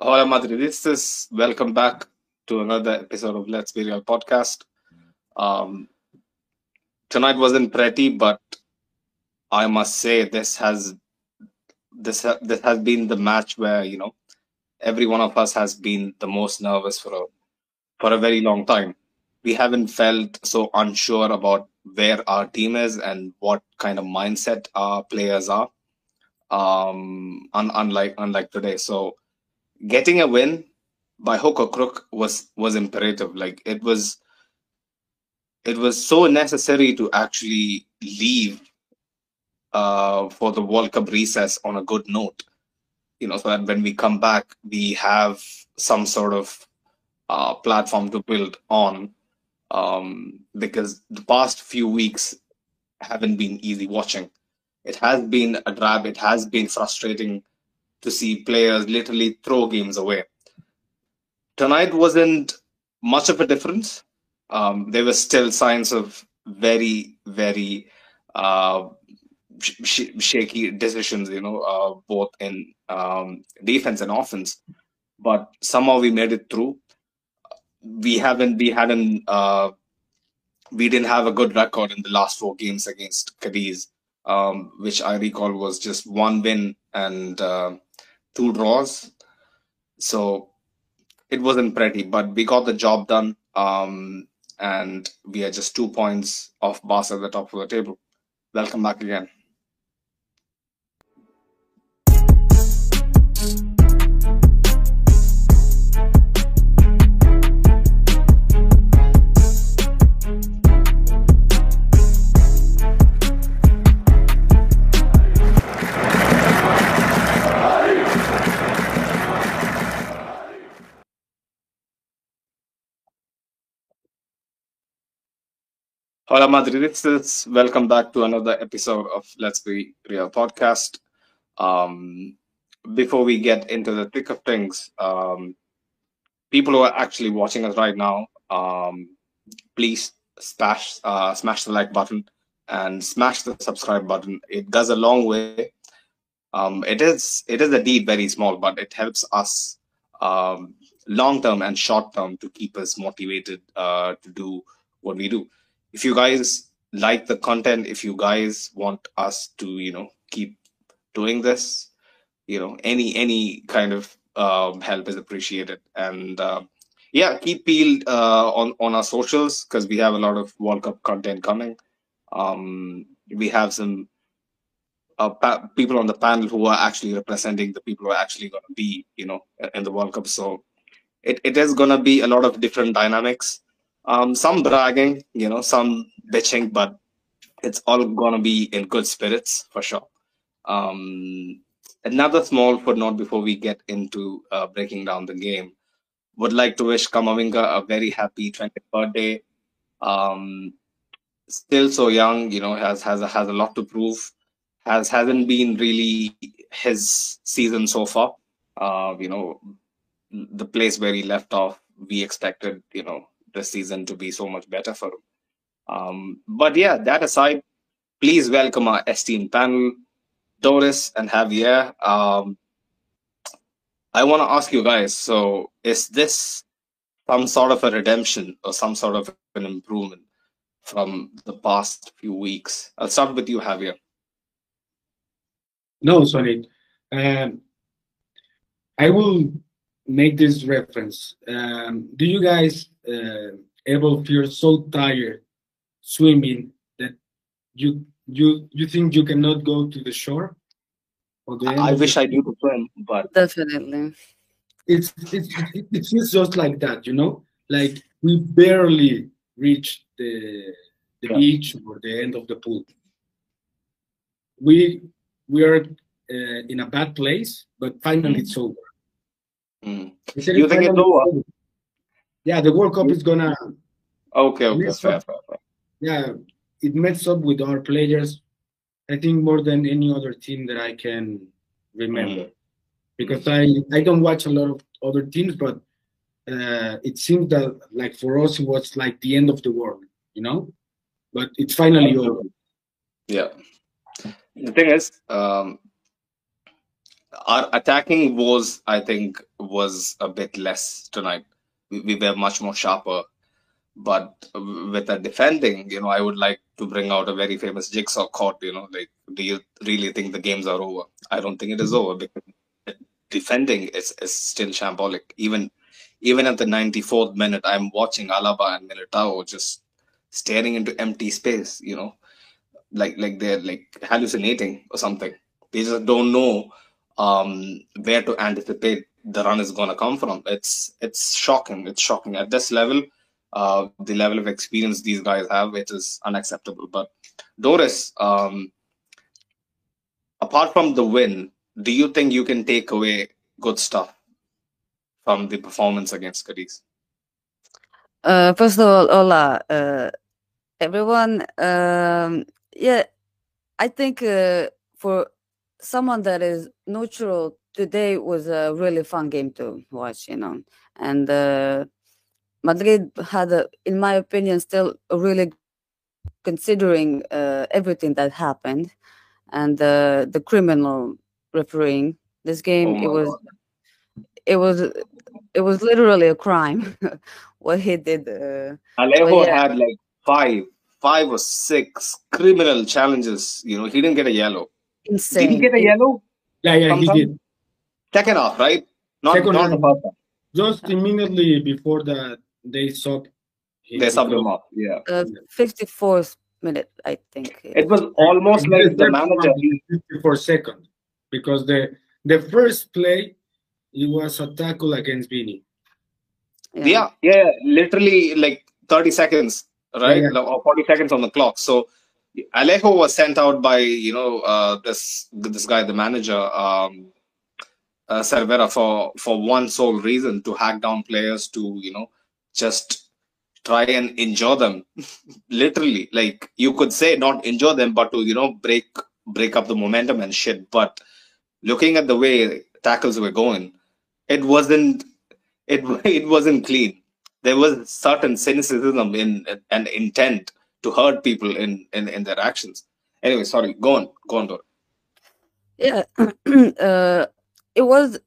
Hola Madridistas, welcome back to another episode of Let's Be Real podcast. Um, tonight wasn't pretty, but I must say this has this ha- this has been the match where you know every one of us has been the most nervous for a for a very long time. We haven't felt so unsure about where our team is and what kind of mindset our players are. Um, un- unlike unlike today, so getting a win by hook or crook was was imperative. Like it was it was so necessary to actually leave uh, for the World Cup recess on a good note. You know, so that when we come back, we have some sort of uh, platform to build on. Um, because the past few weeks haven't been easy watching. It has been a drab. It has been frustrating to see players literally throw games away. Tonight wasn't much of a difference. Um, there were still signs of very, very uh, sh- sh- shaky decisions, you know, uh, both in um, defense and offense. But somehow we made it through. We haven't, we hadn't, uh, we didn't have a good record in the last four games against Cadiz, um, which I recall was just one win and uh, two draws. So it wasn't pretty, but we got the job done. Um, and we are just two points off Barca at the top of the table. Welcome back again. Hola Madridistas, welcome back to another episode of Let's Be Real podcast. Um, before we get into the thick of things, um, people who are actually watching us right now, um, please smash uh, smash the like button and smash the subscribe button. It goes a long way. Um, it is it is indeed very small, but it helps us um, long term and short term to keep us motivated uh, to do what we do. If you guys like the content, if you guys want us to, you know, keep doing this, you know, any any kind of um, help is appreciated. And uh, yeah, keep peeled uh, on on our socials because we have a lot of World Cup content coming. Um, we have some uh, pa- people on the panel who are actually representing the people who are actually going to be, you know, in the World Cup. So it, it is going to be a lot of different dynamics. Um, some bragging, you know, some bitching, but it's all to be in good spirits for sure. Um, another small footnote before we get into uh, breaking down the game. Would like to wish Kamavinga a very happy 20th birthday. Um, still so young, you know, has has has a lot to prove. Has hasn't been really his season so far. Uh, you know, the place where he left off, we expected, you know, the season to be so much better for him. Um, but yeah, that aside, please welcome our esteemed panel, Doris and Javier. Um, I want to ask you guys so, is this some sort of a redemption or some sort of an improvement from the past few weeks? I'll start with you, Javier. No, sorry. Um, I will make this reference. Um, do you guys uh, ever feel so tired swimming that you you you think you cannot go to the shore? Or the end I wish the- I knew to swim, but Definitely. it's it's it, it feels just like that, you know. Like we barely reach the the Yeah. beach or the end of the pool. We we are uh, in a bad place, but finally it's over. Mm. You think it's over? Yeah, the World Cup is gonna. okay, okay, fair, fair, fair. Yeah, it messed up with our players. I think more than any other team that I can remember, because I I don't watch a lot of other teams, but uh, it seems that like for us it was like the end of the world, you know. But it's finally over. Yeah. The thing is, um, our attacking was, I think, was a bit less tonight. We, we were much more sharper. But with the defending, you know, I would like to bring out a very famous jigsaw quote. You know, like, do you really think the games are over? I don't think it is mm-hmm. over because defending is, is still shambolic. Even even at the 94th minute, I'm watching Alaba and Militao just staring into empty space. You know, like like they're like hallucinating or something. They just don't know um, where to anticipate the run is going to come from. It's it's shocking. It's shocking at this level. Uh, the level of experience these guys have, it is unacceptable. But Doris, um, apart from the win, do you think you can take away good stuff from the performance against Cadiz? Uh, first of all, hola, uh, everyone. Um, yeah, I think uh, for someone that is neutral, today was a really fun game to watch. You know, and uh, Madrid had, a, in my opinion, still really considering uh, everything that happened and uh, the criminal refereeing. This game, Oh it was, God. it was, it was literally a crime what he did. Uh, Alejo yeah. had like five, five or six criminal challenges. You know, he didn't get a yellow. Insane. Did he get a yellow? Yeah, yeah, he did. Second half, right? Not, Second not the half. first half. Just immediately before that, they subbed. him They subbed him off. Yeah. uh, 54th minute, I think. It was almost And like the the manager. one He, was 54 seconds because the the first play it was a tackle against Vini. yeah, yeah, literally like 30 seconds, right? Yeah, Or 40 seconds on the clock. So Alejo was sent out by, you know, uh, this this guy, the manager, um, uh, Cervera, for, for one sole reason to hack down players to, you know, just try and injure them. literally, like you could say not injure them, but to, you know, break break up the momentum and shit. But looking at the way tackles were going, it wasn't it it wasn't clean. There was certain cynicism in and intent to hurt people in in, in their actions. Anyway, sorry, go on, go on, Dora. Yeah, uh, it was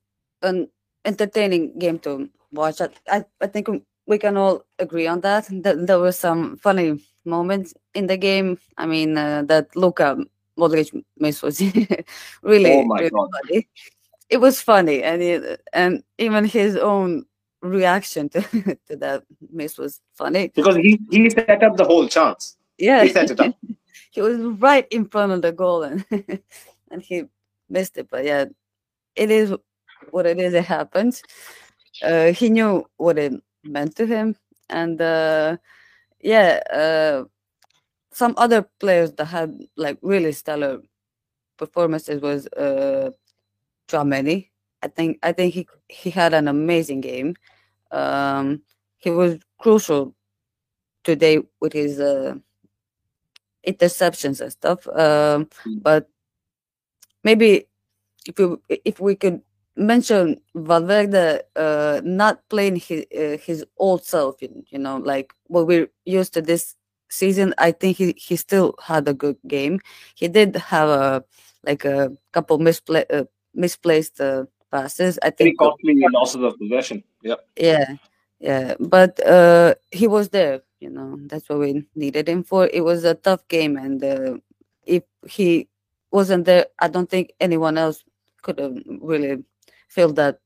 an entertaining game to watch. I, I, I think we can all agree on that. That there were some funny moments in the game. I mean, uh, that Luka Modric miss was really, Oh my really God. funny. It was funny, and it, and even his own reaction to, to that miss was funny. Because he he set up the whole chance. Yeah, He set it up. he was right in front of the goal and and he missed it. But yeah, it is what it is. It happens. Uh, he knew what it meant to him, and uh, yeah, uh, some other players that had like really stellar performances was uh, Tchouameni. I think I think he he had an amazing game. Um, he was crucial today with his uh, interceptions and stuff. Um, Mm. but maybe if we if we could mention Valverde uh, not playing his uh, his old self, you, you know, like what we're used to this season. I think he he still had a good game. He did have a like a couple mispla- uh, misplaced uh, passes. I Very think costly losses of possession. Yeah. yeah, yeah. But uh, he was there. You know, that's what we needed him for. It was a tough game, and uh, if he wasn't there, I don't think anyone else could have really filled that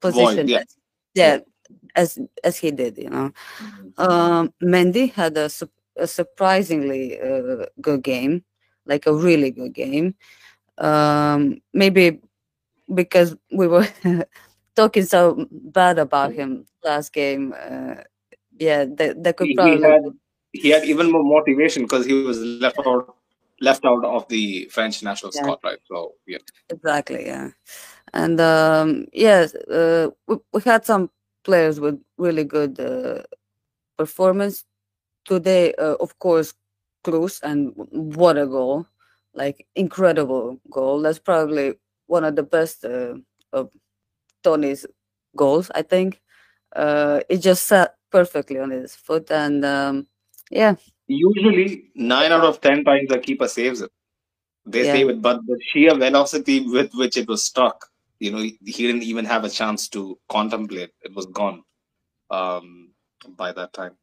position. yeah. as- yeah, as as he did. You know, um, Mendy had a, sup- a surprisingly uh, good game, like a really good game. Um, maybe because we were talking so bad about him last game. Uh, yeah, that that could He, he probably had he had even more motivation because he was left out left out of the French national Yeah. squad, right? So yeah. exactly yeah, and um, yes, uh, we, we had some players with really good uh, performance today. Uh, of course, Kroos and what a goal! Like incredible goal. That's probably one of the best uh, of Toni's goals. I think uh, it just sat perfectly on his foot, and um, yeah, Usually nine out of ten times the keeper saves it. They Yeah. say it, but the sheer velocity with which it was struck, you know, he didn't even have a chance to contemplate. It was gone um, by that time.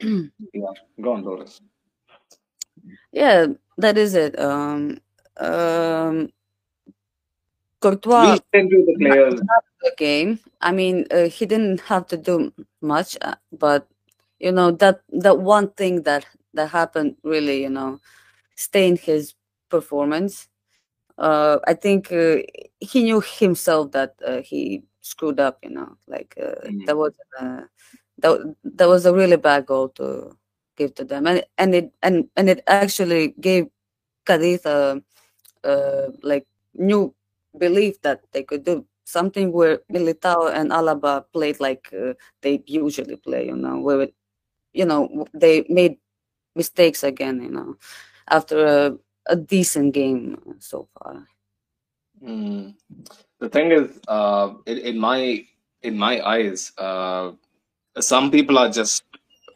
yeah, gone, Doris. yeah, that is it. Um, um, We'll Courtois get the players. the game. I mean, uh, he didn't have to do much, uh, but you know that that one thing that that happened really, you know, stained his performance. Uh, I think uh, he knew himself that uh, he screwed up. You know, like uh, Mm. that was uh, that that was a really bad goal to give to them, and and it and and it actually gave Cadiz a uh, like new belief that they could do something where Militao and Alaba played like uh, they usually play, you know, where you know they made mistakes again, you know, after a, a decent game so far. Mm. The thing is, uh, in, in my in my eyes, uh, some people are just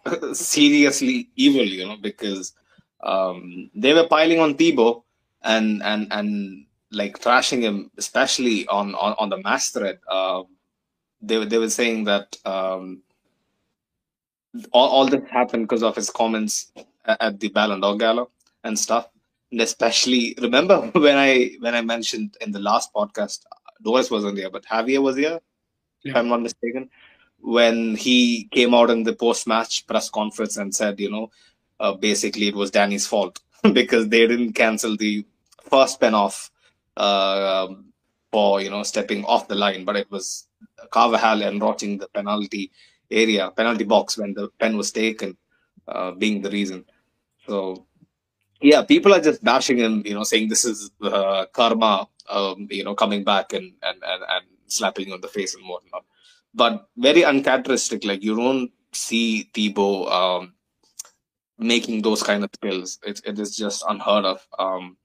seriously evil, you know, because um, they were piling on Thibaut and and and like trashing him, especially on on, on the match thread. Uh, they were they were saying that um, all, all this happened because of his comments at the Ballon d'Or gala and stuff. And especially remember when I when I mentioned in the last podcast, Doris wasn't here, but Javier was here, if I'm not mistaken, when he came out in the post match press conference and said, you know, uh, basically it was Dani's fault because they didn't cancel the first pen off uh, for you know stepping off the line, but it was Carvajal enrotting the penalty area, penalty box when the pen was taken, uh, being the reason. So yeah, people are just bashing him, you know, saying this is uh, karma, um, you know, coming back and, and, and, and slapping you on the face and whatnot. But very uncharacteristic. Like you don't see Thibaut um, making those kind of spills. It, it is just unheard of. Um,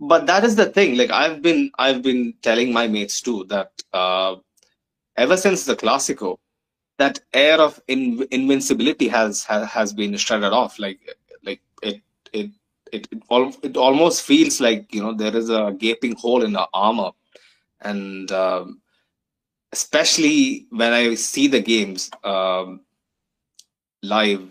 but that is the thing. Like I've been I've been telling my mates too that uh, ever since the Clasico, that air of in, invincibility has, has has been shredded off. Like like it it it it, al- it almost feels like you know there is a gaping hole in the armor, and um, especially when I see the games um, live,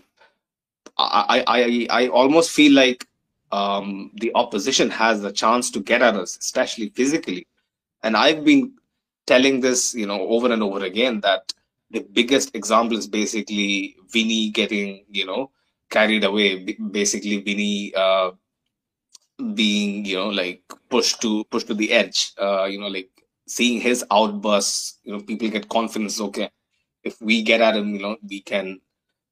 I, I I I almost feel like um, the opposition has a chance to get at us, especially physically. And I've been telling this, you know, over and over again that the biggest example is basically Vinny getting, you know, carried away. Basically, Vinny uh, being, you know, like pushed to pushed to the edge. Uh, you know, like seeing his outbursts. You know, people get confidence. Okay, if we get at him, you know, we can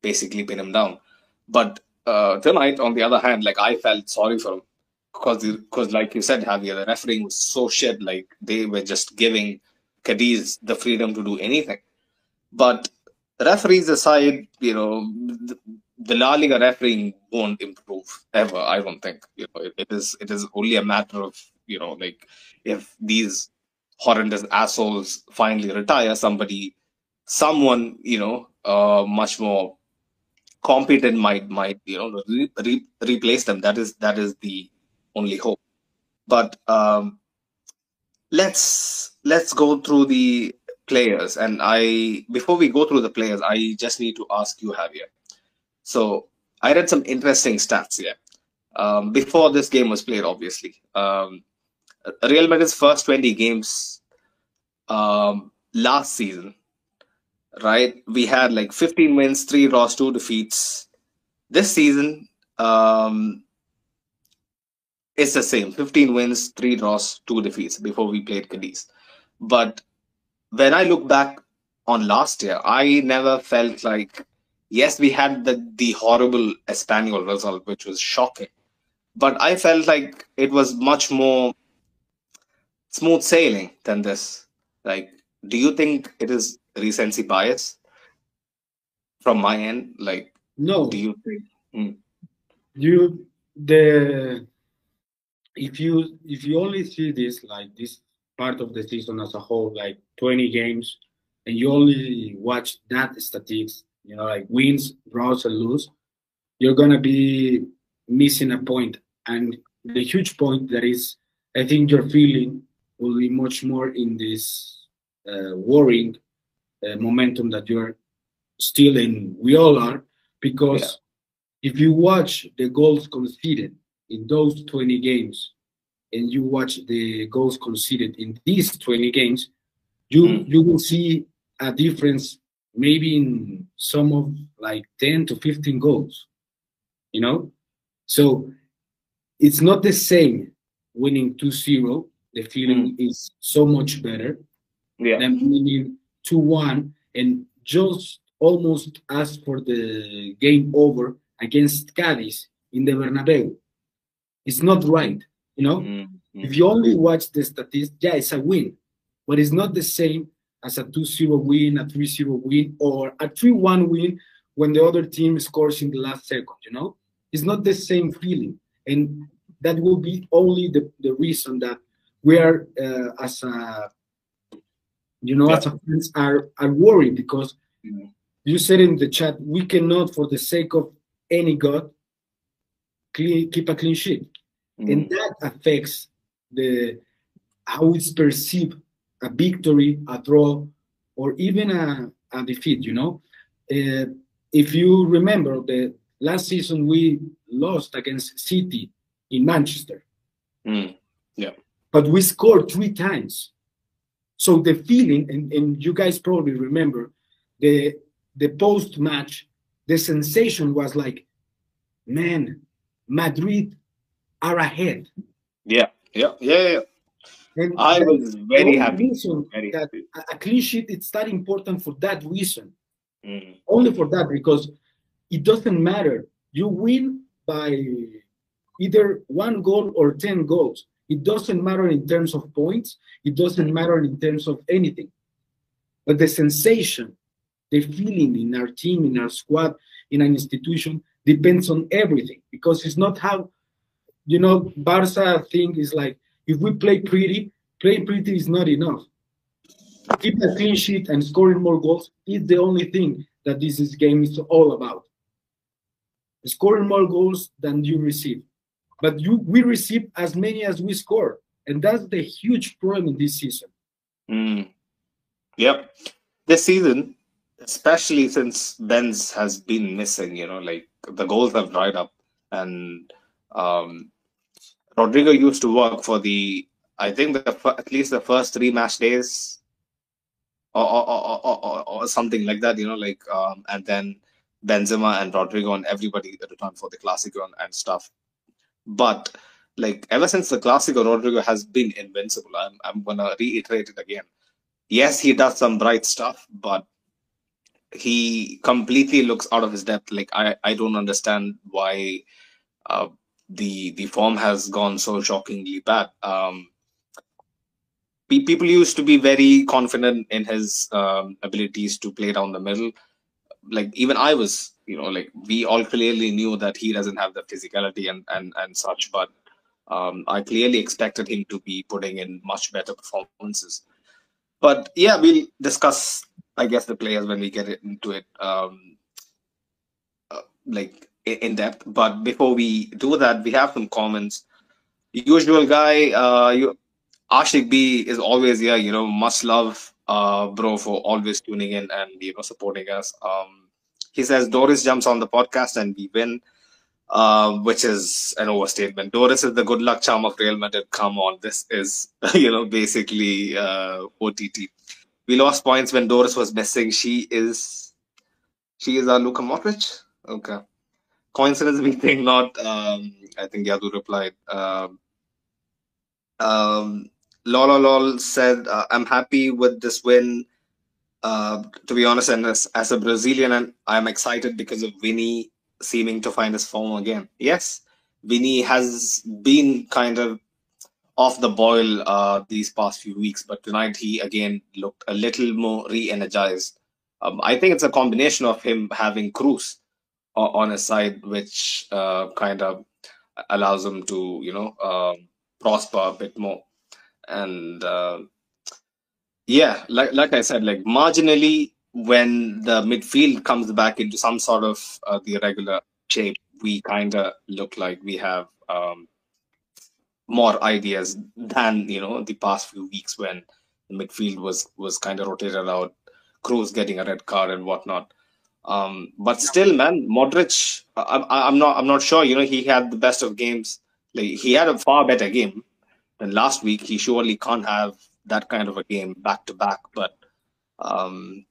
basically pin him down. But uh, tonight, on the other hand, like I felt sorry for him because, because like you said, Javier, the refereeing was so shit. Like they were just giving Cadiz the freedom to do anything. But referees aside, you know, the, the La Liga refereeing won't improve ever. I don't think. You know, it, it is it is only a matter of you know, like if these horrendous assholes finally retire, somebody, someone, you know, uh, much more competent might might you know re- re- replace them. That is that is the only hope. But um, let's let's go through the players. And I before we go through the players, I just need to ask you, Javier. So I read some interesting stats here. Um, before this game was played, obviously, um, Real Madrid's first 20 games um, last season, right? We had like 15 wins, three draws, two defeats. This season, um, it's the same 15 wins, three draws, two defeats before we played Cadiz. But when I look back on last year, I never felt like, yes, we had the, the horrible Espanol result, which was shocking. But I felt like it was much more smooth sailing than this. Like, do you think it is recency bias from my end? Like, No, do you think? you the if you if you only see this like this part of the season as a whole, like 20 games, and you only watch that statistics, you know, like wins, draws, and lose, you're gonna be missing a point. And the huge point that is, I think your feeling will be much more in this uh, worrying uh, momentum that you're still in. We all are because if you watch the goals conceded in those 20 games and you watch the goals conceded in these 20 games, you Mm. you will see a difference maybe in some of like 10 to 15 goals. You know? So it's not the same winning 2-0. The feeling is so much better Yeah. than winning 2-1 and just almost ask for the game over against Cadiz in the Bernabeu. It's not right, you know? Mm, mm. If you only watch the statistics, yeah, it's a win, but it's not the same as a 2-0 win, a 3-0 win, or a 3-1 win when the other team scores in the last second, you know? It's not the same feeling. And that will be only the, the reason that we are, uh, as a, you know, as a fans are, are worried because Mhm. you said in the chat, we cannot, for the sake of any God, clean, keep a clean sheet and Mm. that affects the how it's perceived a victory, a draw, or even a, a defeat. You know, uh, if you remember the last season we lost against City in Manchester, Mm. but we scored three times. So the feeling, and, and you guys probably remember, the the post match, the sensation was like, man, Madrid are ahead. Yeah. Yeah. Yeah. Yeah. And I was very happy. Very that happy. a- clean sheet it's that important for that reason. Mm. Only for that because it doesn't matter. You win by either one goal or ten goals. It doesn't matter in terms of points. It doesn't matter in terms of anything. But the sensation, the feeling in our team, in our squad, in an institution depends on everything because it's not how you know Barca thing is like if we play pretty, playing pretty is not enough. Keep a clean sheet and scoring more goals is the only thing that this game is all about. Scoring more goals than you receive. But you we receive as many as we score. And that's the huge problem in this season. Mm. Yep. This season, especially since Benz has been missing, you know, like the goals have dried up, and um, Rodrygo used to work for the, I think the at least the first three match days, or or, or, or, something like that, you know, like um, and then Benzema and Rodrygo and everybody returned for the classic and stuff. But like ever since the Clasico, Rodrygo has been invincible. I'm I'm gonna reiterate it again. Yes, he does some bright stuff, but he completely looks out of his depth. Like I, I don't understand why uh, the the form has gone so shockingly bad. Um, people used to be very confident in his um, abilities to play down the middle. Like even I was, you know, like we all clearly knew that he doesn't have the physicality and and and such, but um, I clearly expected him to be putting in much better performances. But yeah, we'll discuss, I guess, the players when we get into it, um, uh, like in depth. But before we do that, we have some comments. Usual guy, uh, you, Ashik B is always here. You know, much love, uh, bro, for always tuning in and you know supporting us. Um, he says Doris jumps on the podcast and we win uh, which is an overstatement. Doris is the good luck charm of Real Madrid. Come on, this is you know basically uh, OTT. We lost points when Doris was missing. She is she is our Luka Modric. Okay, coincidence we think not. Um, I think Yadu replied. Um, um, Lola Lol said, uh, "I'm happy with this win." Uh, to be honest, and as, as a Brazilian, and I'm excited because of Vinny seeming to find his form again. Yes, Vinny has been kind of off the boil uh, these past few weeks, but tonight he again looked a little more re-energized. Um, I think it's a combination of him having Kroos on his side, which uh, kind of allows him to, you know, um prosper a bit more. And uh, yeah, like like I said, like marginally when the midfield comes back into some sort of uh, the regular shape, we kind of look like we have um, more ideas than you know the past few weeks when the midfield was was kind of rotated out, Kroos getting a red card and whatnot. Um, but still, man, Modric, I, I'm not I'm not sure. You know, he had the best of games. Like he had a far better game than last week. He surely can't have that kind of a game back to back. But um,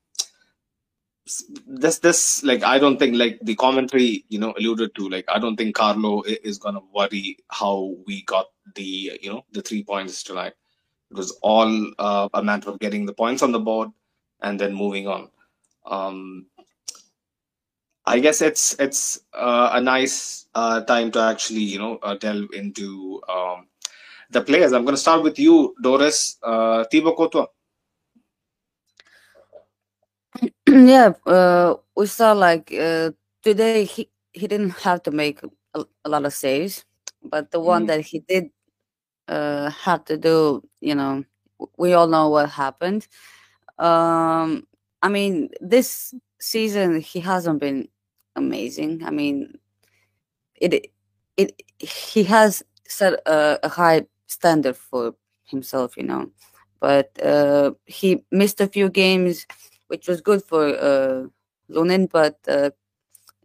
this this like I don't think like the commentary you know alluded to like I don't think Carlo is gonna worry how we got the you know the three points tonight. It was all uh, a matter of getting the points on the board and then moving on. Um, I guess it's it's uh, a nice uh, time to actually you know uh, delve into um, the players. I'm going to start with you, Doris. Uh, Thibaut Courtois. yeah, uh, we saw like uh, today he he didn't have to make a, a lot of saves, but the one Mm. that he did uh, have to do, you know, we all know what happened. Um, I mean, this season he hasn't been amazing. I mean, it it he has set a, a high standard for himself, you know, but uh, he missed a few games, which was good for uh, Lunin, but uh,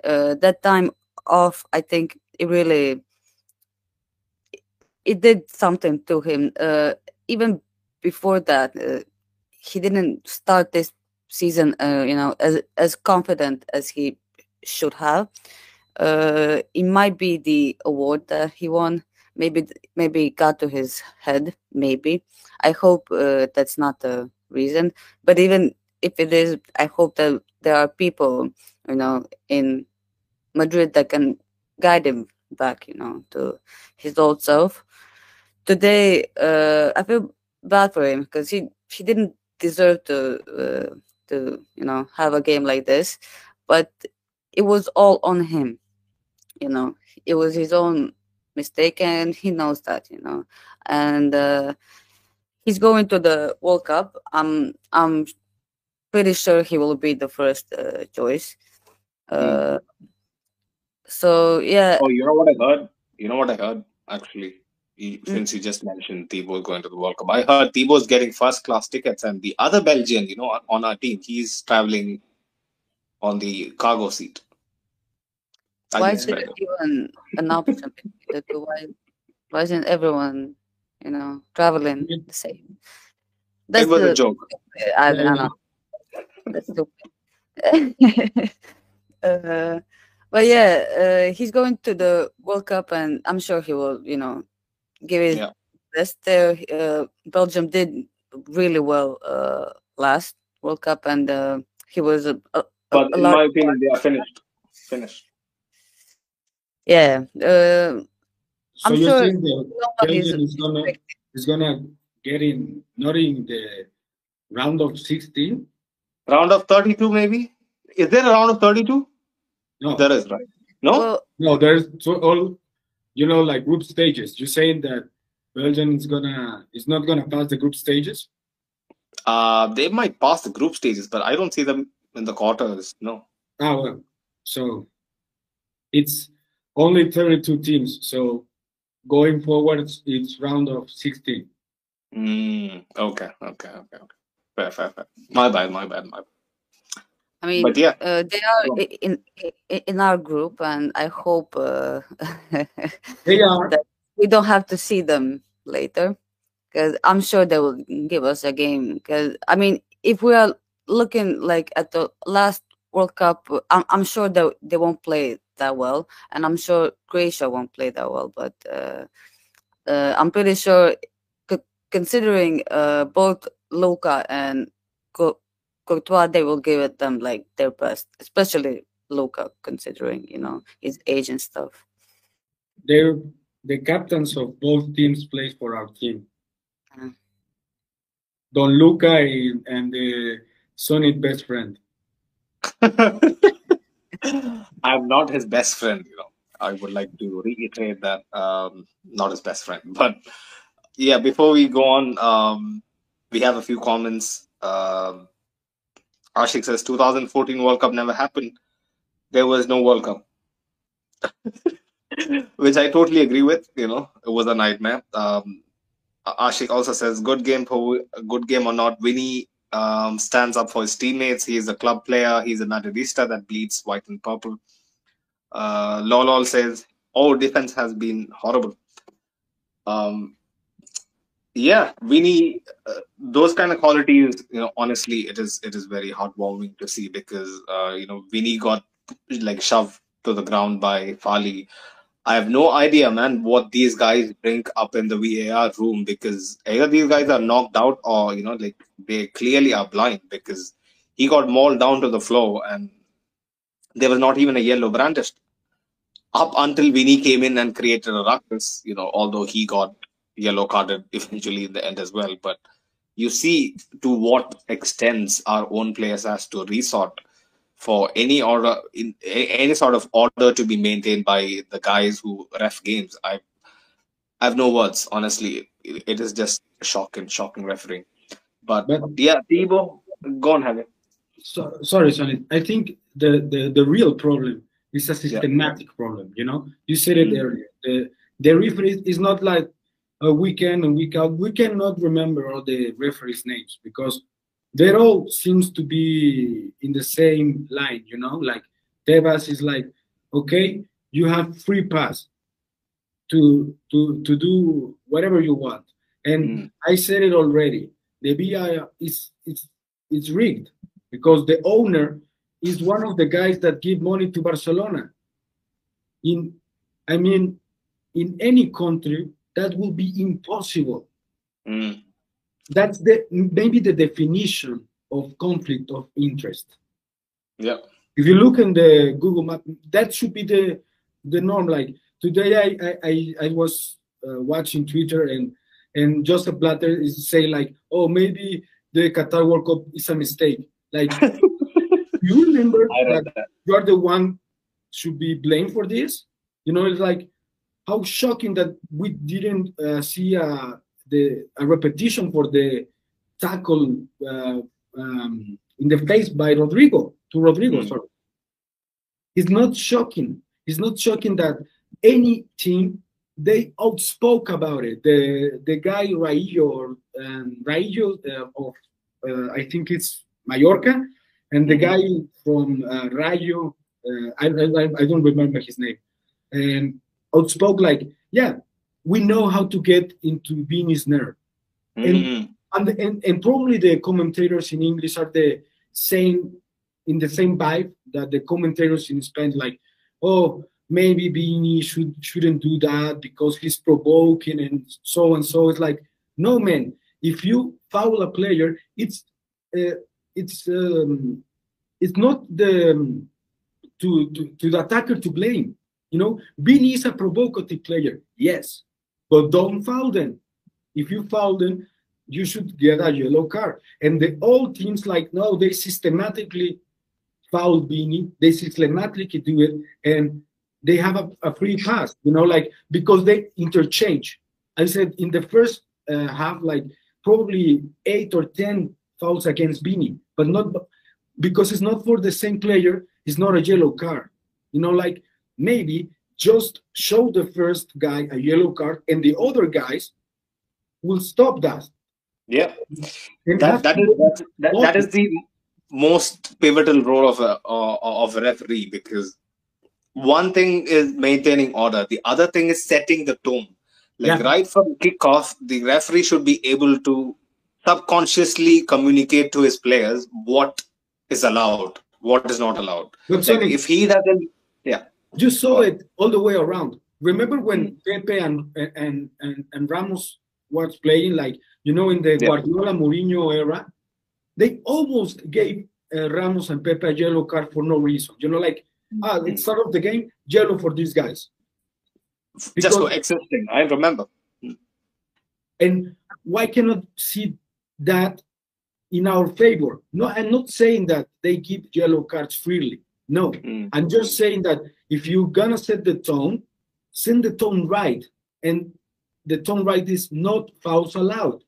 uh, that time off, I think it really it did something to him. Uh, even before that, uh, he didn't start this season, you know, as as confident as he should have. It might be the award that he won. Maybe maybe got to his head. Maybe I hope uh, that's not the reason. But even if it is, I hope that there are people, you know, in Madrid that can guide him back, you know, to his old self. Today, uh, I feel bad for him because he he didn't deserve to uh, to you know have a game like this, but it was all on him. You know, it was his own mistake, and he knows that. You know, and uh, he's going to the World Cup. I'm I'm pretty sure he will be the first uh, choice. Uh, so yeah, Oh, you know what I heard? You know what I heard actually. You- Mm. Since you just mentioned Thibaut going to the World Cup, I heard Thibaut's getting first class tickets, and the other Belgian, you know, on our team, he's traveling on the cargo seat. Why is it even an option the? Why, why isn't everyone, you know, traveling the same? That's It was a joke. I, I don't know. That's stupid. uh, but yeah, uh, he's going to the World Cup, and I'm sure he will, you know, give his Yeah. best there. Uh, Belgium did really well uh, last World Cup, and uh, he was a, a, a But in my opinion, they are finished. Finished. Yeah, uh, So I'm you're sure saying that Belgium is gonna is gonna get in not in the round of 16? Round of 32, maybe? Is there a round of 32? No, There is, right? No? well, no. There's so all you know like group stages. You're saying that Belgium is gonna is not gonna pass the group stages? Uh, they might pass the group stages, but I don't see them in the quarters. No. Ah well, so it's only 32 teams. So going forward, it's, it's round of 16. Mm, okay, okay, okay, okay. Fair, fair, fair. My bad, my bad, my bad. I mean, But yeah, uh, they are Go in in our group, and I hope uh, They are that we don't have to see them later, because I'm sure they will give us a game. Because I mean, if we are looking like at the last World Cup, uh, I'm I'm sure that they won't play that well, and I'm sure Croatia won't play that well. But uh, uh, I'm pretty sure, c- considering uh, both Luka and Co- Courtois, they will give it them like their best, especially Luka, considering you know his age and stuff. they're the captains of both teams play for our team. Mm. Don Luka and, and the Sonny best friend. I'm not his best friend. You know, I would like to reiterate that um, not his best friend. But yeah, before we go on, um, we have a few comments. Um, Ashik says 2014 World Cup never happened. There was no World Cup. which I totally agree with. You know, it was a nightmare. Um, Ashik also says, "Good game, for good game or not, Vinny um, stands up for his teammates. He is a club player. He's a Madridista that bleeds white and purple." Uh, Lolol says, "Our defense has been horrible." Um, yeah, Vinny, uh, those kind of qualities. You know, honestly, it is it is very heartwarming to see because uh, you know Vinny got like shoved to the ground by Fali I have no idea, man, what these guys bring up in the VAR room because either these guys are knocked out or you know, like they clearly are blind because he got mauled down to the floor and there was not even a yellow brandished up until Vinny came in and created a ruckus. You know, although he got yellow carded eventually in the end as well, but you see to what extents our own players has to resort for any order in any sort of order to be maintained by the guys who ref games. I I have no words, honestly. It, it is just shocking, shocking refereeing. But, but yeah, Thibaut, go on, have it. So, sorry, Sonny. I think the, the, the real problem is a systematic yeah. problem. You know, you said it mm-hmm. earlier. The the referee is not like a weekend and week out. We cannot remember all the referees' names because they all seems to be in the same line, you know, like Tebas is like, okay, you have free pass to to to do whatever you want. And mm. I said it already. The VAR is it's it's rigged because the owner is one of the guys that give money to Barcelona. In I mean, in any country, that will be impossible. Mm that's the maybe the definition of conflict of interest. Yeah. If you look in the Google map, that should be the the norm. Like today, I I I was uh, watching Twitter and and Joseph Blatter is saying like, oh, maybe the Qatar World Cup is a mistake. Like, you remember that, that you are the one should be blamed for this? You know, it's like how shocking that we didn't uh, see a the a repetition for the tackle uh, um, in the face by Rodrigo to Rodrigo. Mm. Sorry, it's not shocking. It's not shocking that any team they outspoke about it. The the guy Raillo um, Raillo uh, of uh, I think it's Mallorca, and the mm-hmm. guy from uh, Rayo uh, I, I I don't remember his name, and outspoke like yeah we know how to get into Vini's nerve. Mm-hmm. And, and, and, and probably the commentators in English are the same, in the same vibe that the commentators in Spain, like, oh, maybe Vini should, shouldn't do that because he's provoking and so and so. It's like, no, man, if you foul a player, it's, uh, it's, um, it's not the, um, to, to, to the attacker to blame. You know, Vini is a provocative player, yes, but don't foul them. If you foul them, you should get a yellow card. And the old teams like no, they systematically foul Vini, they systematically do it, and they have a, a, free pass, you know, like because they interchange. I said in the first uh, half, like probably eight or ten fouls against Vini, but not because it's not for the same player, it's not a yellow card. You know, like maybe just show the first guy a yellow card and the other guys will stop that. Yeah. That, that is that, that is the most pivotal role of a of a referee because one thing is maintaining order. The other thing is setting the tone. Like yeah. right from kickoff the referee should be able to subconsciously communicate to his players what is allowed what is not allowed. Like if he doesn't yeah you saw it all the way around. Remember when mm. Pepe and and and, and Ramos was playing like you know in the yeah. Guardiola Mourinho era, they almost gave uh, Ramos and Pepe a yellow card for no reason. You know, like ah, it's start of the game, yellow for these guys. Because, Just for existing, I remember. And why cannot see that in our favor? No, I'm not saying that they give yellow cards freely. No, mm. I'm just saying that if you're gonna set the tone, send the tone right, and the tone right is not fouls allowed.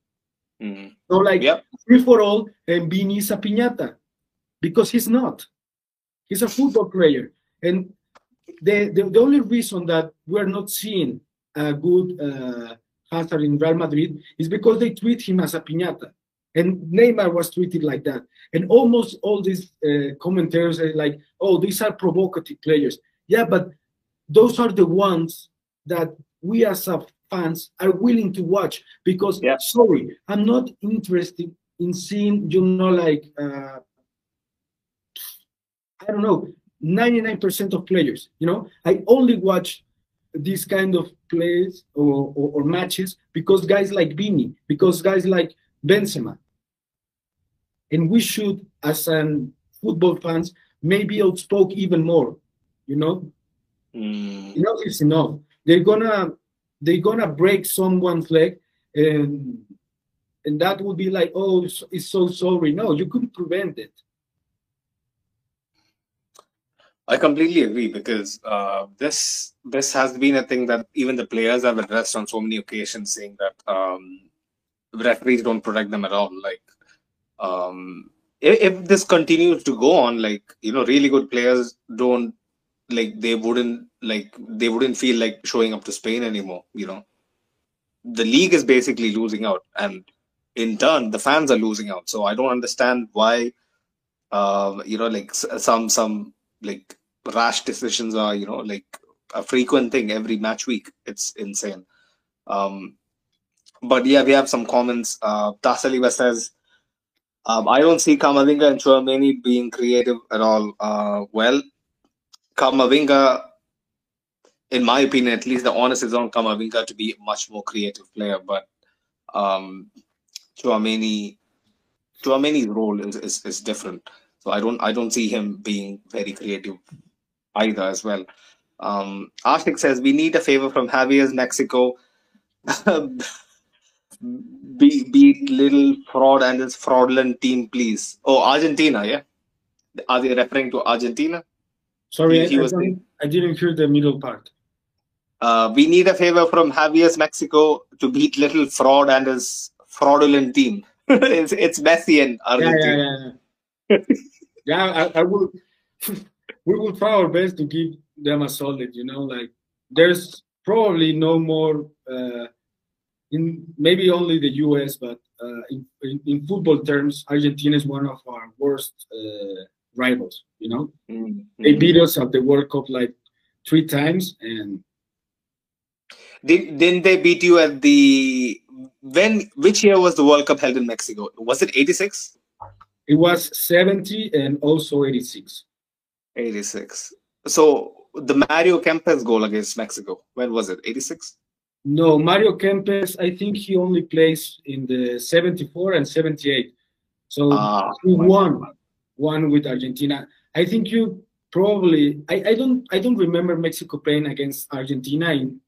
Mm. So like yep. free for all, and Vini is a piñata because he's not. He's a football player, and the, the, the only reason that we're not seeing a good uh, Hazard in Real Madrid is because they treat him as a piñata. And Neymar was treated like that. And almost all these uh, commentators are like, oh, these are provocative players. Yeah, but those are the ones that we as a fans are willing to watch because, Yeah. sorry, I'm not interested in seeing, you know, like, uh, I don't know, 99% of players. You know, I only watch these kind of plays or, or, or matches because guys like Vini, because guys like Benzema. And we should, as an football fans, maybe outspoke even more. You know, Mm. enough is enough. They're gonna they're gonna break someone's leg, and and that would be like, oh, it's, so sorry. No, you couldn't prevent it. I completely agree because uh, this this has been a thing that even the players have addressed on so many occasions, saying that um, referees don't protect them at all. Like, um, if, if this continues to go on, like you know, really good players don't like they wouldn't like they wouldn't feel like showing up to Spain anymore. You know, the league is basically losing out, and in turn, the fans are losing out. So I don't understand why, uh, you know, like some some like rash decisions are you know like a frequent thing every match week it's insane um but yeah we have some comments uh Tasaliva says um, I don't see Camavinga and Tchouameni being creative at all. Uh, well, Camavinga, in my opinion, at least the onus is on Camavinga to be a much more creative player. But um, Tchouameni, Tchouameni's role is, is, is different. So I don't I don't see him being very creative either as well. Um, Ashik says we need a favor from Javier's Mexico. Be, beat little fraud and his fraudulent team, please. Oh, Argentina, yeah. Are they referring to Argentina? Sorry, He- I, he I was I didn't hear the middle part. Uh, we need a favor from Javier's Mexico to beat little fraud and his fraudulent team. it's it's Messi and Yeah, yeah, Argentina. yeah. Yeah, yeah I, I will. we will try our best to give them a solid. You know, like there's probably no more. Uh, in maybe only the U.S., but uh, in, in in football terms, Argentina is one of our worst uh, rivals. You know, Mm, they beat us at the World Cup like three times, and Did, didn't they beat you at the when? Which year was the World Cup held in Mexico? Was it 86? it was 70 and also 86. 86. So the Mario Kempes goal against Mexico. When was it? 86. No, Mario Kempes, I think he only plays in the 74 and 78. So Ah, he won. One with Argentina. I think you probably I, I don't I don't remember Mexico playing against Argentina in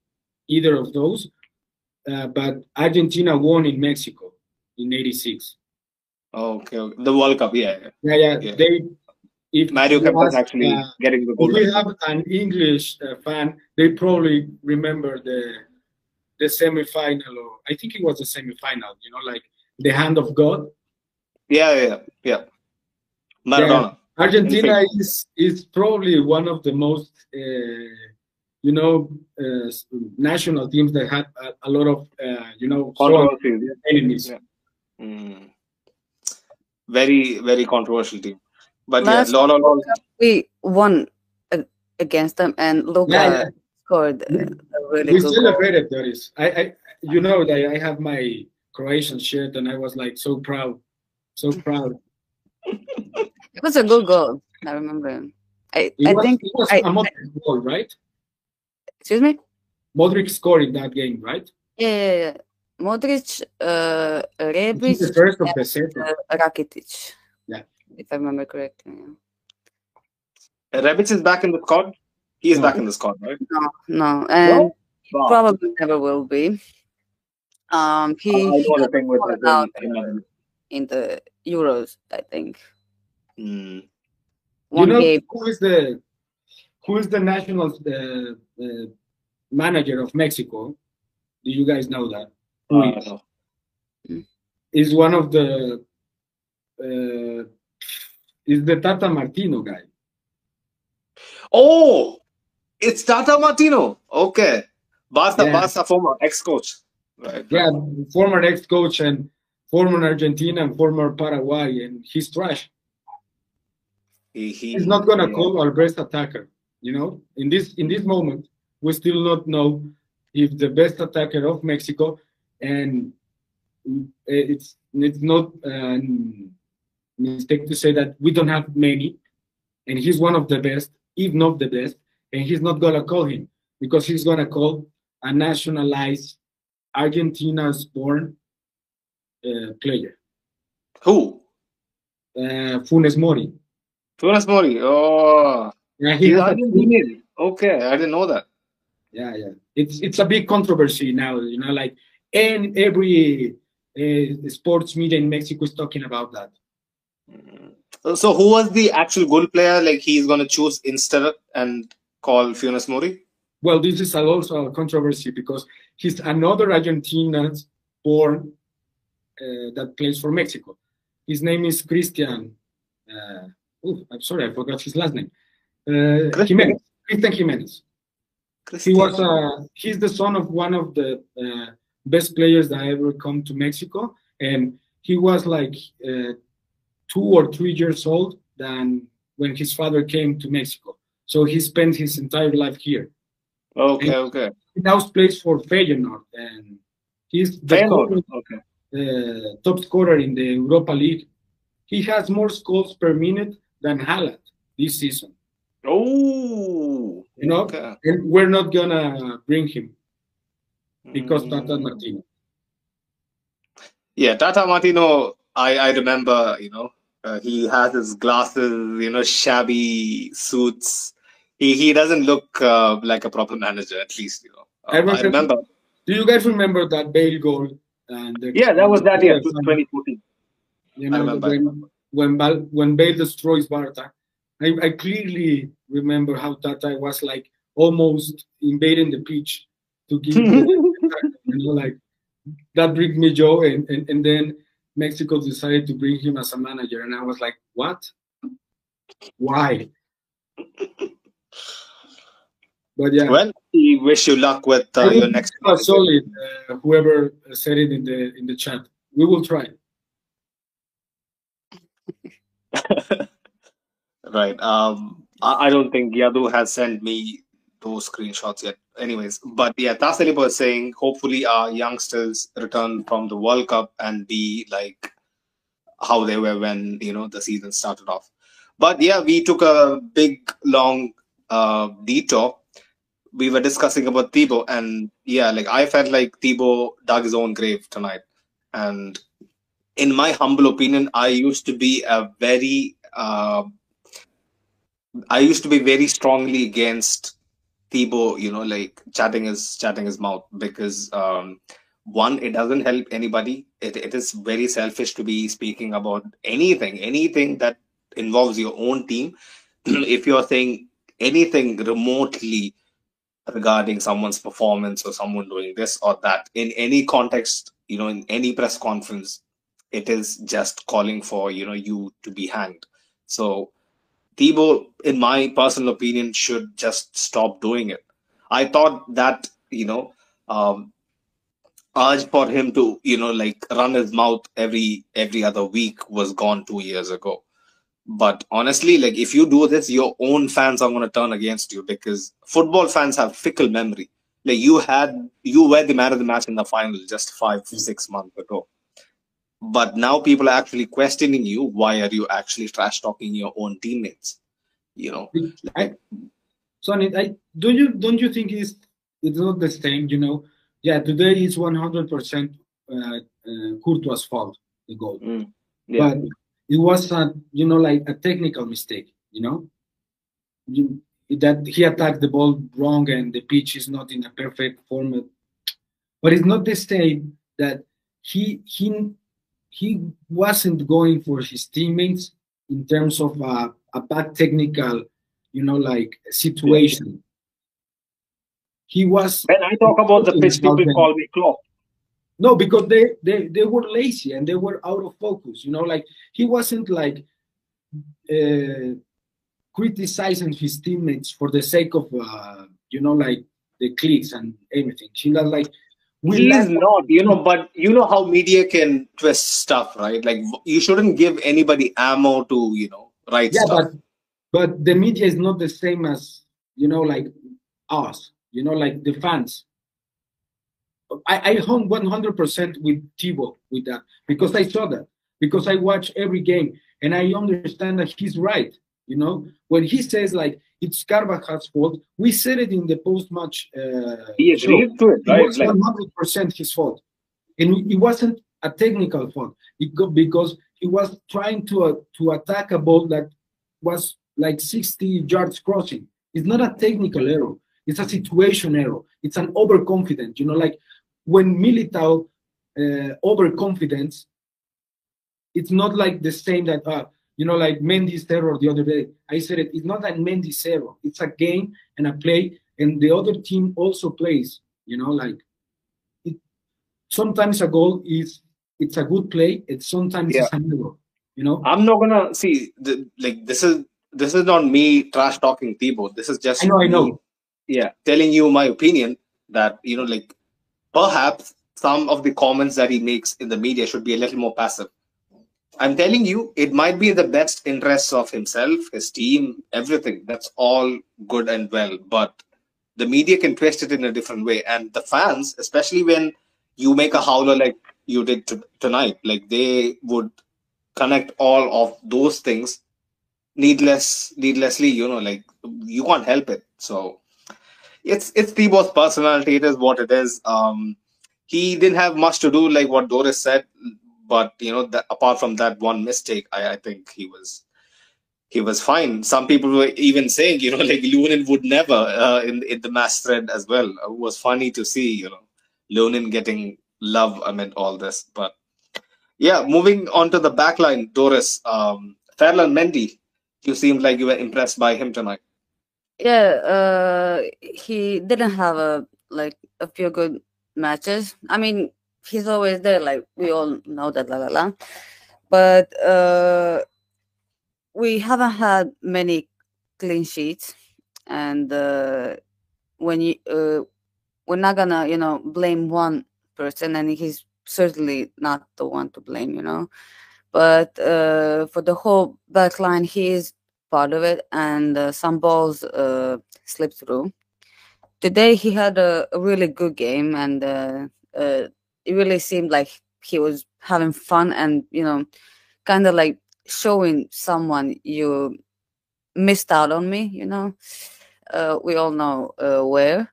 either of those. Uh, but Argentina won in Mexico in 86. Okay, okay. The World Cup, yeah. yeah. Yeah, yeah. They if Mario Kempes actually uh, getting the if we have an English uh, fan, they probably remember the the semifinal, or I think it was the semifinal. You know, like the hand of God. Yeah, yeah, yeah. Yeah. Maradona. Argentina is is probably one of the most uh, you know uh, national teams that had a, a lot of uh, you know Controversies. enemies. Yeah. Mm. Very, very controversial team. But Last yeah, Lola, Lola, We won against them, and Luka Yeah, yeah. scored uh, a really we good goal. celebrated Doris. I, I you know that I have my Croatian shirt and I was like so proud, so proud. It was a good goal. I remember. I, It I was, think. it was I- a Modric goal, right? Excuse me. Modric scored in that game, right? Yeah, yeah, yeah. Modric, uh, This Rebic, the first of the second. uh, Rakitic. Yeah. If I remember correctly. Yeah. Rebic is back in the squad. He is No. back in the squad, right? No, no, and Wow. probably never will be. Um, he, I he know the thing with the- out in- in the Euros, I think. Mm. You know game. who is the who is the national uh, uh, manager of Mexico? Do you guys know that? Who is? Uh, is one of the uh, is the Tata Martino guy. oh, It's Tata Martino. Okay. Barca, Yeah. Barca former ex-coach. Right. Yeah, former ex-coach and former Argentina and former Paraguay, and he's trash. He, he, He's not gonna yeah. call our best attacker. You know, in this in this moment, we still not know if the best attacker of Mexico, and it's it's not a mistake to say that we don't have many, and he's one of the best, if not the best, and he's not gonna call him because he's gonna call a nationalized Argentina's born uh, player, Who? uh, Funes Mori. Funes Mori. Oh, Yeah, he he's has a- Argentinian. Okay, I didn't know that. yeah, yeah. It's it's a big controversy now. You know, like and every uh, sports media in Mexico is talking about that. So- So who was the actual goal player? Like he's gonna choose instead and call Funes Mori? Well, this is also a controversy because he's another Argentinian born uh, that plays for Mexico. His name is Christian. Uh, oh, I'm sorry, I forgot his last name. Uh, Christian? Jimenez. Christian Jimenez. He was uh, he's the son of one of the uh, best players that ever come to Mexico, and he was like uh, two or three years old than when his father came to Mexico. So he spent his entire life here. Okay, okay. He now plays for Feyenoord, and he's the Feyenoord. Okay. uh, top scorer in the Europa League. He has more goals per minute than Haaland this season. Oh, You know, okay. and we're not gonna bring him because Mm. Tata Martino. Yeah, Tata Martino. I I remember. You know, uh, he has his glasses. You know, shabby suits. He he doesn't look uh, like a proper manager. At least you know. I Um, I remember- remember. Do you guys remember that Bale goal? And the, Yeah, that was that year, You 2014. know, I remember. When when, Bal, when Bale destroys Barca, I, I clearly remember how Tata was like almost invading the pitch to give, the, you know, like that brings me joy. And, and and then Mexico decided to bring him as a manager, and I was like, what? Why? But yeah, Well, we wish you luck with uh, your next. solid. Uh, whoever said it in the in the chat, we will try. Right. Um, I, I don't think Yadu has sent me those screenshots yet. Anyways, but yeah, Tasali was saying hopefully our youngsters return from the World Cup and be like how they were when you know the season started off. But yeah, we took a big long uh, detour. We were discussing about Thibaut, and yeah, like I felt like Thibaut dug his own grave tonight. And in my humble opinion, I used to be a very uh, I used to be very strongly against Thibaut, you know, like chatting his chatting his mouth because um, one, it doesn't help anybody. It it is very selfish to be speaking about anything, anything that involves your own team. if you're saying anything remotely regarding someone's performance or someone doing this or that in any context, you know, in any press conference, it is just calling for you know you to be hanged. So Thibaut, in my personal opinion, should just stop doing it. I thought that, you know, um, urge for him to, you know, like run his mouth every every other week was gone two years ago. But honestly, like if you do this, your own fans are going to turn against you because football fans have fickle memory. Like you had, you were the man of the match in the final just five, six months ago but now people are actually questioning you why are you actually trash talking your own teammates you know I, Sonny, I don't you don't you think it's it's not the same? You know, yeah. Today is one hundred percent uh, Courtois' fault the goal, Mm, yeah but it was a you know like a technical mistake. You know, you, that he attacked the ball wrong and the pitch is not in a perfect format. But it's not the same that he he he wasn't going for his teammates in terms of a, a bad technical, you know, like situation. He was when i talk about the pitch people About call me Klopp. no because they, they they were lazy and they were out of focus. You know, like he wasn't like uh, criticizing his teammates for the sake of uh, you know like the clicks and everything. She not like we He's not, you know, but you know how media can twist stuff, right? Like you shouldn't give anybody ammo to, you know, write yeah, stuff. but but the media is not the same as you know like us. You know, like the fans. I I hung one hundred percent with Thibaut with that because I saw that because I watch every game and I understand that he's right. You know, when he says like it's Carvajal's fault, we said it in the post-match. Uh, he show. agreed to it, It right? was one hundred percent his fault, and it wasn't a technical fault. It go, because he was trying to uh, to attack a ball that was like sixty yards crossing. It's not a technical error. It's a situation error. It's an overconfidence. You know, like when Militao uh, overconfidence, it's not like the same that uh, you know, like Mendy's error the other day. I said it. It's not that Mendy's error. It's a game and a play, and the other team also plays. You know, like it. Sometimes a goal is it's a good play. It's sometimes Yeah. it's an error. You know. I'm not gonna see the, like this is this is not me trash talking Thibaut. This is just I know. I know. yeah, telling you my opinion that you know, like perhaps some of the comments that he makes in the media should be a little more passive. I'm telling you, it might be the best interests of himself, his team, everything. That's all good and well, but the media can twist it in a different way, and the fans, especially when you make a howler like you did to, tonight, like they would connect all of those things needless needlessly you know like you can't help it. So it's it's Thibaut's personality. It is what it is. Um he didn't have much to do like what Doris said but you know that apart from that one mistake I, I think he was he was fine some people were even saying you know like Lunin would never uh, in in the mass thread as well it was funny to see you know Lunin getting love amid all this but yeah, moving on to the back line, Doris. Um, Ferland Mendy, you seemed like you were impressed by him tonight. Yeah, uh, he didn't have a like a few good matches. I mean, he's always there, like we all know that, la la la. But uh, we haven't had many clean sheets, and uh, when you uh, we're not gonna, you know, blame one person, and he's certainly not the one to blame, you know. But uh, for the whole back line, he is part of it, and uh, some balls uh, slipped through. Today, he had a, a really good game, and uh, uh, it really seemed like he was having fun and, you know, kind of like showing someone you missed out on me, you know. Uh, we all know uh, where.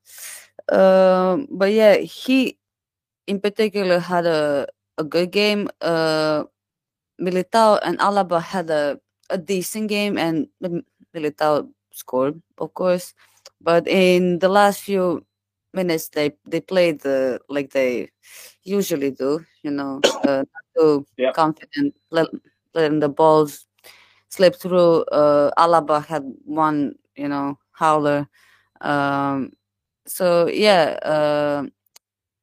Um, but yeah, he in particular had a, a good game. Uh, Militao and Alaba had a, a decent game, and Militao scored, of course. But in the last few minutes, they they played the like they usually do. You know, uh, not too confident, let, letting the balls slip through. Uh, Alaba had one, you know, howler. Um, so yeah, uh,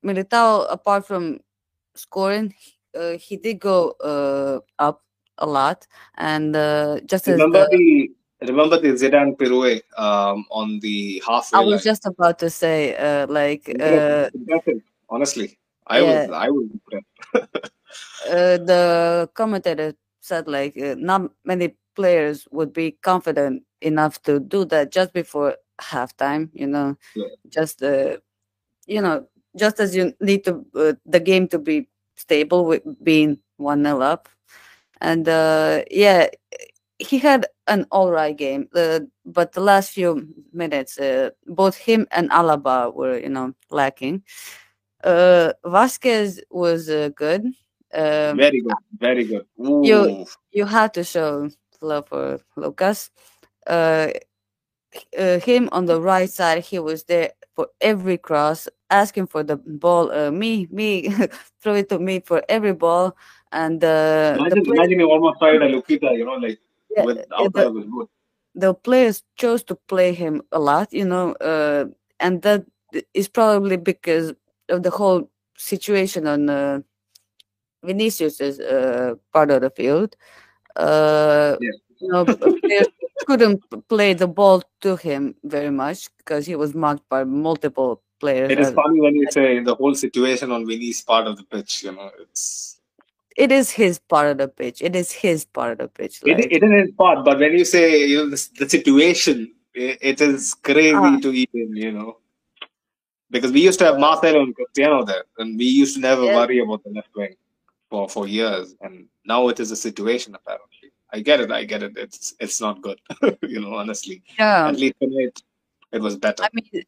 Militao, apart from scoring, uh, he did go uh, up a lot, and uh, just as Remember the, the remember the Zidane Pirouet um, on the halfway I line. was just about to say, uh, like uh, honestly, I yeah. was I was impressed. uh, the commentator said like uh, not many players would be confident enough to do that just before halftime. You know, Yeah. just uh, you know, just as you need to uh, the game to be stable with being one 0 up, and uh, yeah, he had an all right game. Uh, but the last few minutes, uh, both him and Alaba were you know lacking. Uh, Vasquez was uh, good. Um, very good, very good. You- Ooh. you have to show love for Lucas. Uh, uh, him on the right side, he was there for every cross, asking for the ball. Uh, me, me, throw it to me for every ball. And uh, Imagine, play- imagine you almost tried a Lukita, you know, like with uh, the, of his boot. the players chose to play him a lot, you know, uh, and that is probably because of the whole situation on uh, Vinicius's uh, part of the field. Uh, Yeah. you know, players couldn't play the ball to him very much because he was marked by multiple players. It is funny when you say the whole situation on Vinny's part of the pitch. You know, it's it is his part of the pitch. It is his part of the pitch. it, it is his part, but when you say you know the, the situation, it, it is crazy Ah. to even you know. Because we used to have Marcelo and Cristiano there, and we used to never Yeah. worry about the left wing for for years, and now it is a situation apparently. I get it, I get it. It's it's not good, you know. Honestly, yeah, at least tonight it was better. I mean,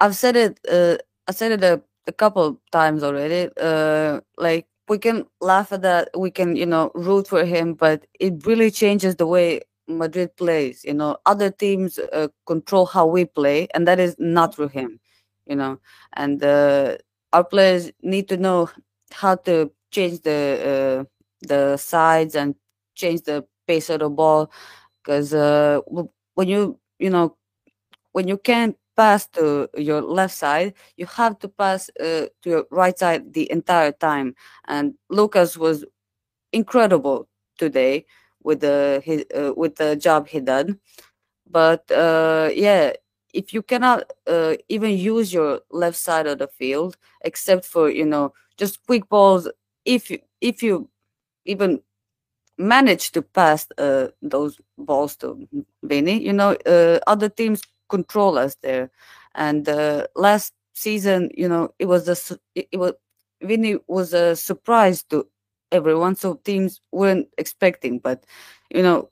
I've said it. Uh, I said it a, a couple times already. Uh, like we can laugh at that, we can you know root for him, but it really changes the way Madrid plays. You know, other teams uh, control how we play, and that is not through him. You know, and uh, our players need to know how to change the uh, the sides and change the pace of the ball because uh, when you you know when you can't pass to your left side, you have to pass uh, to your right side the entire time. And Lucas was incredible today with the his, uh, with the job he done. But uh, yeah, if you cannot uh, even use your left side of the field, except for you know just quick balls, if you if you even manage to pass uh, those balls to Vinny, you know, uh, other teams control us there. And uh, last season, you know, it was a it, it was Vinny was a surprise to everyone, so teams weren't expecting. But you know,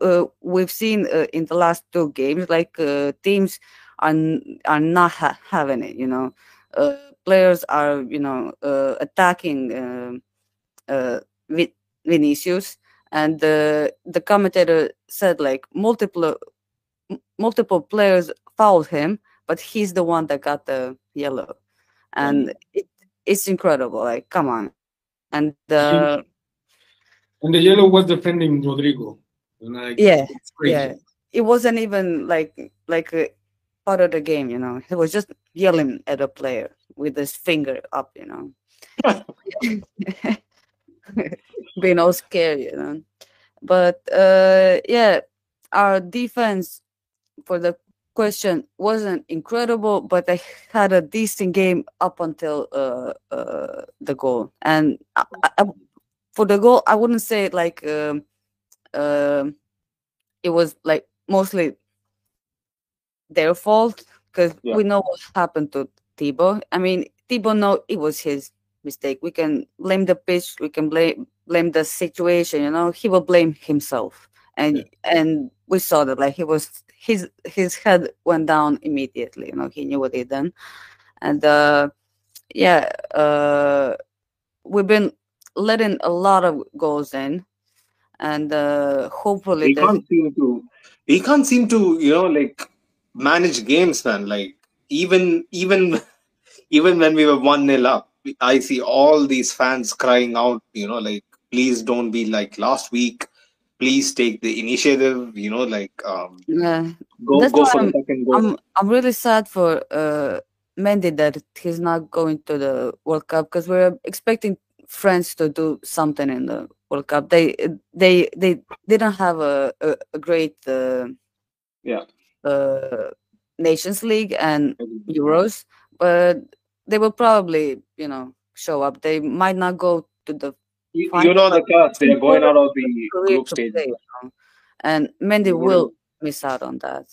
uh, we've seen uh, in the last two games, like uh, teams are are not ha- having it. You know, uh, players are you know uh, attacking um uh, Vi- Vinicius, and the the commentator said like multiple multiple players fouled him, but he's the one that got the yellow, and it, it's incredible. Like, come on, and uh, And the yellow was defending Rodrygo. And like, Yeah, yeah, it wasn't even like like a part of the game. You know, he was just yelling at a player with his finger up. You know, being all scared. You know, but uh, yeah, our defense for the question wasn't incredible, but they had a decent game up until uh, uh, the goal. And I, I, I- for the goal, I wouldn't say like um, um it was like mostly their fault because Yeah. we know what happened to Thibaut. I mean, Thibaut know it was his mistake. We can blame the pitch. We can blame blame the situation. You know, he will blame himself, and and we saw that like he was his his head went down immediately. You know, he knew what he done, and uh, yeah, uh, we've been letting a lot of goals in, and uh, hopefully he can't seem to he can't seem to you know like manage games man. Like even even even when we were one nil up i see all these fans crying out you know like please don't be like last week please take the initiative you know like um yeah, go That's go for I'm- I'm I'm really sad for uh Mendy that he's not going to the World Cup because we're expecting France to do something in the World Cup. They they they didn't have a a, a great uh, Yeah. uh Nations League and Euros, but they will probably you know show up. They might not go to the you, you know the curse they're eh? going out of the group stage play, you know, and Mendy They will miss out on that.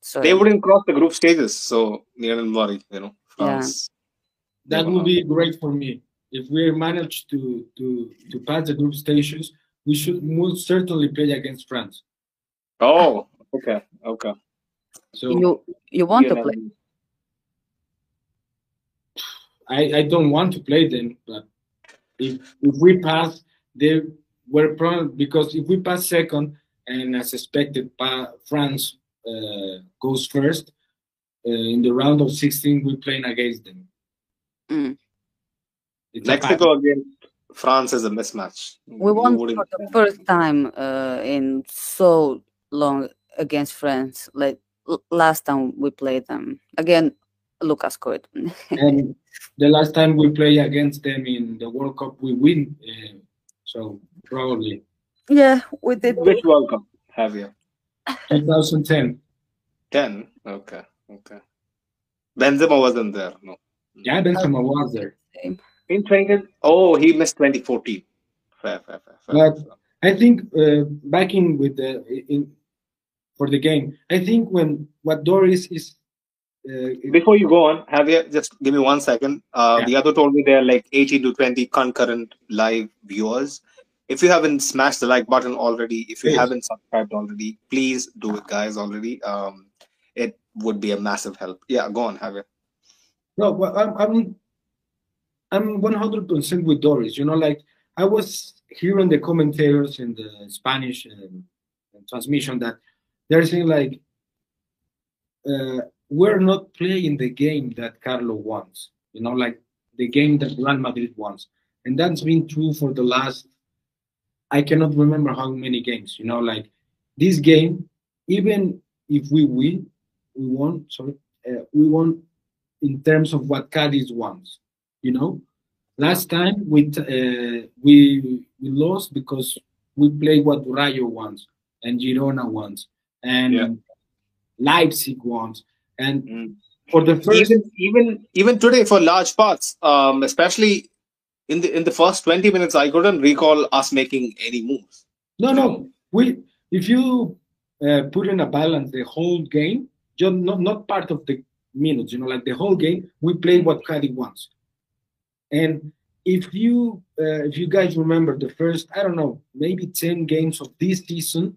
So they wouldn't cross the group stages so you don't worry you know Yeah. France That would be great for me. If we manage to to to pass the group stages, we should most certainly play against France. oh okay okay So you you want You to know, play. I, I don't want to play them, but if if we pass, they were probably because if we pass second and as expected, France uh, goes first uh, in the round of 16, we're playing against them. Mm. Mexico against France is a mismatch. We won for the first time uh, in so long against France. Like last time we played them again, Lucas scored. and the last time we play against them in the World Cup, we win. Uh, so probably yeah, we did. Which World Cup have you? 2010. 10. Okay. Okay. Benzema wasn't there. No. Yeah, Benzema was there. In 20. Oh, he missed 2014. Fair, fair, fair. fair. But I think uh, backing with the in for the game, I think when what Doris is. Uh, Before you go on, Javier, just give me one second. Uh, Yeah. The other told me there are like 18 to 20 concurrent live viewers. If you haven't smashed the like button already, if you Please. haven't subscribed already, please do it, guys. Already, um, it would be a massive help. Yeah, go on, Javier. No, I'm I'm I'm 100% with Doris. You know, like I was hearing the commentators in the Spanish um, transmission that they're saying like uh, we're not playing the game that Carlo wants. You know, like the game that Real Madrid wants, and that's been true for the last. I cannot remember how many games. You know, like this game, even if we win, we won. Sorry, uh, we won in terms of what Cadiz wants. You know, last time we t- uh, we we lost because we played what Rayo wants and Girona wants and Yeah. Leipzig wants. And Mm. for the first, even even even today for large parts um especially in the in the first 20 minutes i couldn't recall us making any moves no, no, we if you uh, put in a balance the whole game, just not not part of the minutes, you know, like the whole game, we play what Cadiz wants. And if you uh, if you guys remember the first, I don't know, maybe ten games of this season,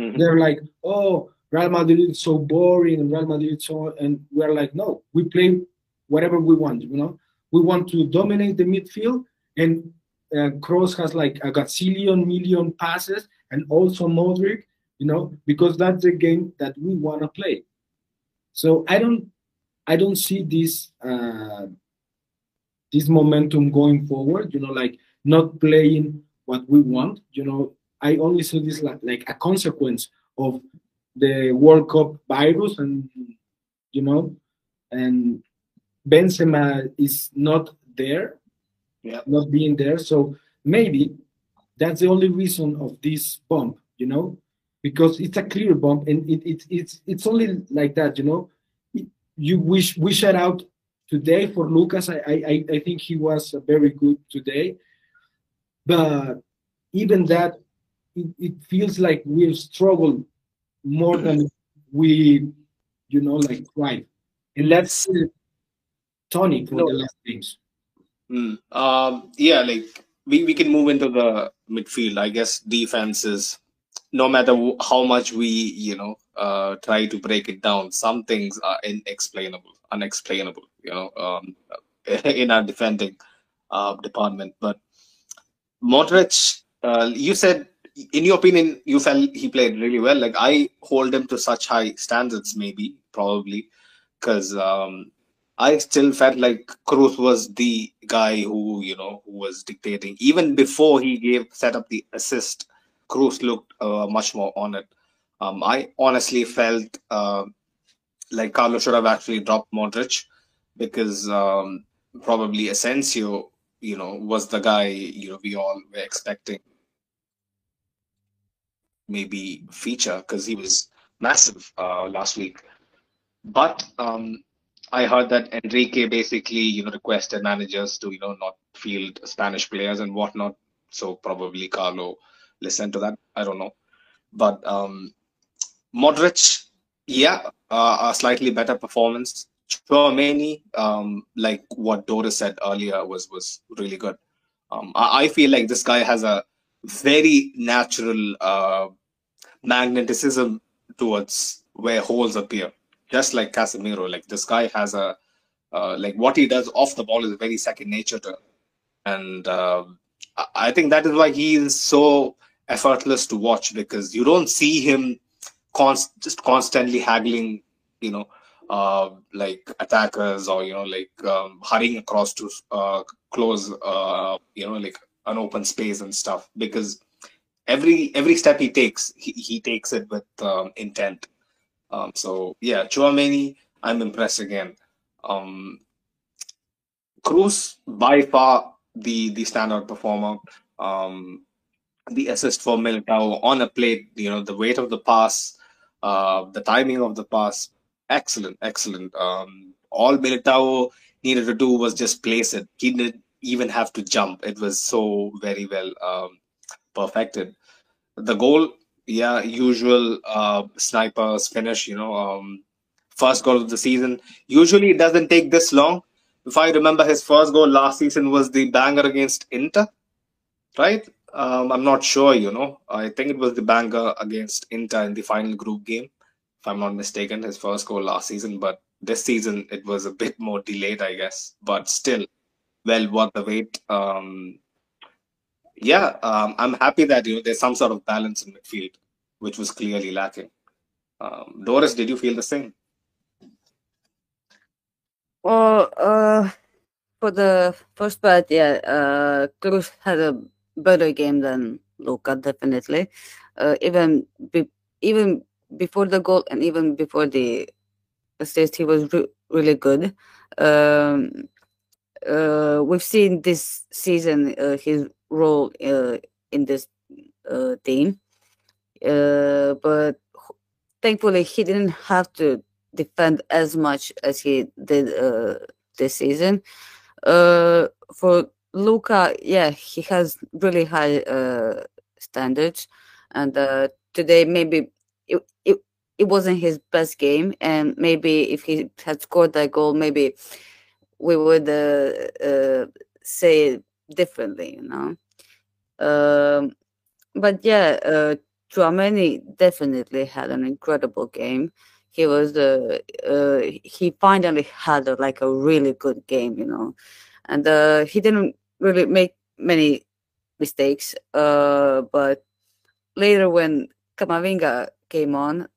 Mhm. they're like, oh, Real Madrid is so boring, and Real Madrid so, and we're like, no, we play whatever we want. You know, we want to dominate the midfield, and uh, has like a gazillion million passes, and also Modric. You know, because that's the game that we want to play. So I don't, I don't see this uh, this momentum going forward. You know, like not playing what we want. You know, I only see this like, like a consequence of the World Cup virus, and you know, and Benzema is not there, Yeah. not being there. So maybe that's the only reason of this bump. You know, because it's a clear bump, and it, it it's it's only like that. You know, you wish we shout out today for Lucas. I I I think he was very good today, but even that, it, it feels like we've struggled more than we, you know, like tried. And let's uh, Toni for No. the last games. Mm. um yeah like we, we can move into the midfield i guess defense is no matter w- how much we you know uh try to break it down some things are inexplainable unexplainable you know um in our defending uh department but Modric, uh, you said in your opinion you felt he played really well. Like I hold him to such high standards, maybe probably because um, I still felt like Kroos was the guy who you know who was dictating even before he gave set up the assist. Kroos looked uh, much more on it. Um, I honestly felt uh, like Carlos should have actually dropped Modric because um, probably Asensio you know, was the guy, you know, we all were expecting maybe feature because he was massive uh, last week. But um, I heard that Enrique basically, you know, requested managers to, you know, not field Spanish players and whatnot. So probably Carlo listened to that. I don't know. But um, Modric, yeah, uh, a slightly better performance. Tchouameni, um, like what Doris said earlier, was was really good. Um, I, I feel like this guy has a very natural uh, magnetism towards where holes appear, just like Casemiro. Like this guy has a uh, like what he does off the ball is very second nature to him, and I, I think that is why he is so effortless to watch because you don't see him const- just constantly haggling, you know, uh, like attackers or you know like um, hurrying across to uh, close, uh, you know, like an open space and stuff because every every step he takes, he, he takes it with um, intent. Um, so yeah, Tchouameni, I'm impressed again. Um, Kroos by far the the standout performer. Um, the assist for Militao on a plate, you know, the weight of the pass, Uh, the timing of the pass, excellent, excellent. Um, all Militao needed to do was just place it. He didn't even have to jump. It was so very well um, perfected. The goal, yeah, usual uh, snipers finish. You know, um, first goal of the season. Usually, it doesn't take this long. If I remember, his first goal last season was the banger against Inter, right? Um, I'm not sure. You know, I think it was the banger against Inter in the final group game, if I'm not mistaken. His first goal last season, but this season it was a bit more delayed, I guess. But still, well worth the wait. Um, yeah, um, I'm happy that you know there's some sort of balance in midfield, which was clearly lacking. Um, Doris, did you feel the same? Well, uh, for the first part, yeah, uh, Kroos had a better game than Luka, definitely. Uh, even be, even before the goal and even before the assist, he was re- really good. Um, uh, we've seen this season uh, his role uh, in this uh, team, uh, but thankfully he didn't have to defend as much as he did uh, this season. Uh, for Luka, yeah, he has really high uh, standards, and uh, today maybe it, it it wasn't his best game, and maybe if he had scored that goal, maybe we would uh, uh, say differently, you know. Um, but yeah, uh, definitely had an incredible game. He was uh, uh, he finally had a, like a really good game, you know, and uh, he didn't really make many mistakes. Uh, but later when Camavinga came on,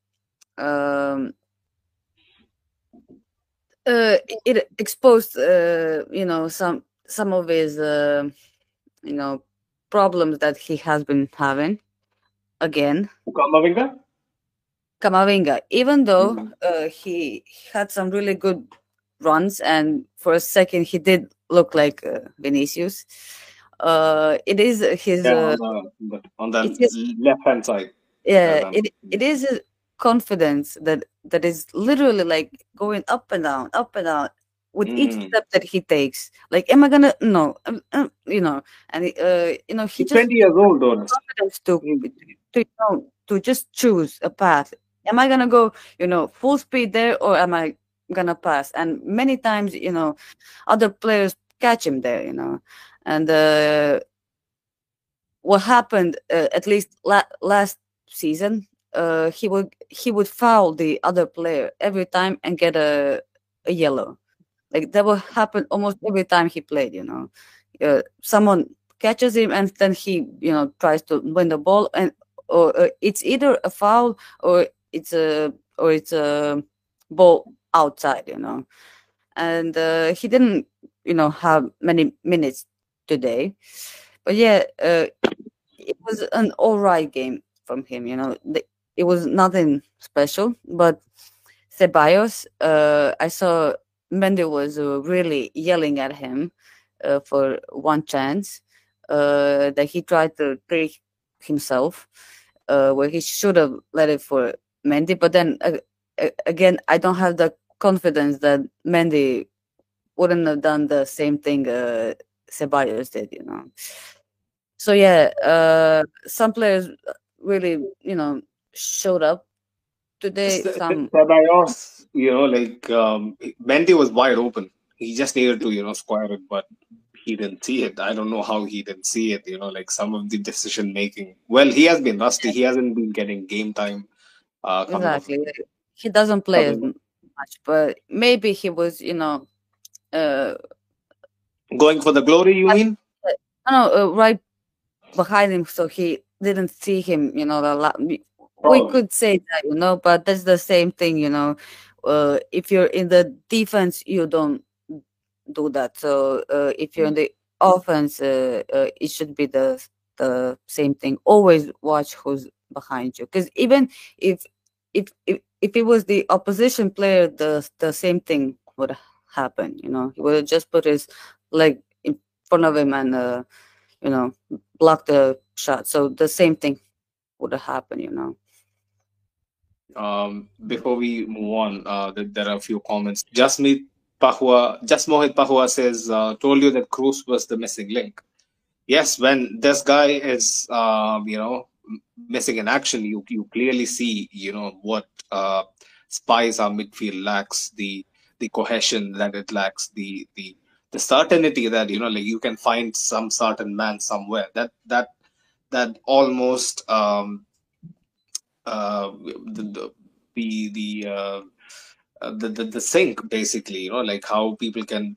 um, uh, it exposed uh, you know some some of his uh, you know problems that he has been having again. Camavinga? Camavinga, even though Mhm. uh, he had some really good runs, and for a second he did look like uh, Vinicius. Uh, it is his Yeah, uh, on the, on the left hand side. yeah it, it is his confidence that that is literally like going up and down up and down with each Mm. step that he takes. Like am i gonna no um, um, you know and uh you know he He's just 20 years old, confidence to, Mm. to you know to just choose a path. Am i gonna go you know full speed there or am i gonna pass? And many times you know other players catch him there you know. And uh what happened uh, at least la- last season uh he would he would foul the other player every time and get a a yellow like that will happen almost every time he played you know. Uh, someone catches him and then he you know tries to win the ball and or uh, it's either a foul or it's a or it's a ball outside you know. And uh, he didn't you know have many minutes today. But yeah uh, it was an all right game from him you know. The- it was nothing special but Ceballos, uh, I saw Mendy was uh, really yelling at him uh, for one chance uh, that he tried to take himself, uh, where he should have let it for Mendy. But then again, I don't have the confidence that Mendy wouldn't have done the same thing uh, Ceballos did, you know. So yeah, uh, some players really, you know, showed up today. Some Ceballos, you know, like um, Mendy was wide open. He just needed to, you know, square it, but he didn't see it. I don't know how he didn't see it. You know, like some of the decision making. Well, he has been rusty. He hasn't been getting game time. Uh, coming off- exactly he doesn't play as much, but maybe he was, you know, uh, Going for the glory, you mean? I don't know, uh, right behind him, so he didn't see him. You know, the we we could say that, you know, but that's the same thing, you know. Uh, if you're in the defense, you don't do that. So uh, if you're in the offense, uh, uh, it should be the the same thing. Always watch who's behind you, because even if if if if it was the opposition player, the the same thing would happen. You know, he would just put his leg in front of him and uh, you know block the shot. So the same thing would happen. You know. Um, before we move on, uh, there are a few comments. Jasmeet Pahua, Just Mohit Pahua says, uh, told you that Kroos was the missing link. Yes, when this guy is, um, you know, missing in action, you you clearly see, you know, what uh, spies our midfield lacks, the the cohesion that it lacks, the the the certainty that you know, like you can find some certain man somewhere. That that that almost um, uh, the the the, uh, the the the sync basically you know like how people can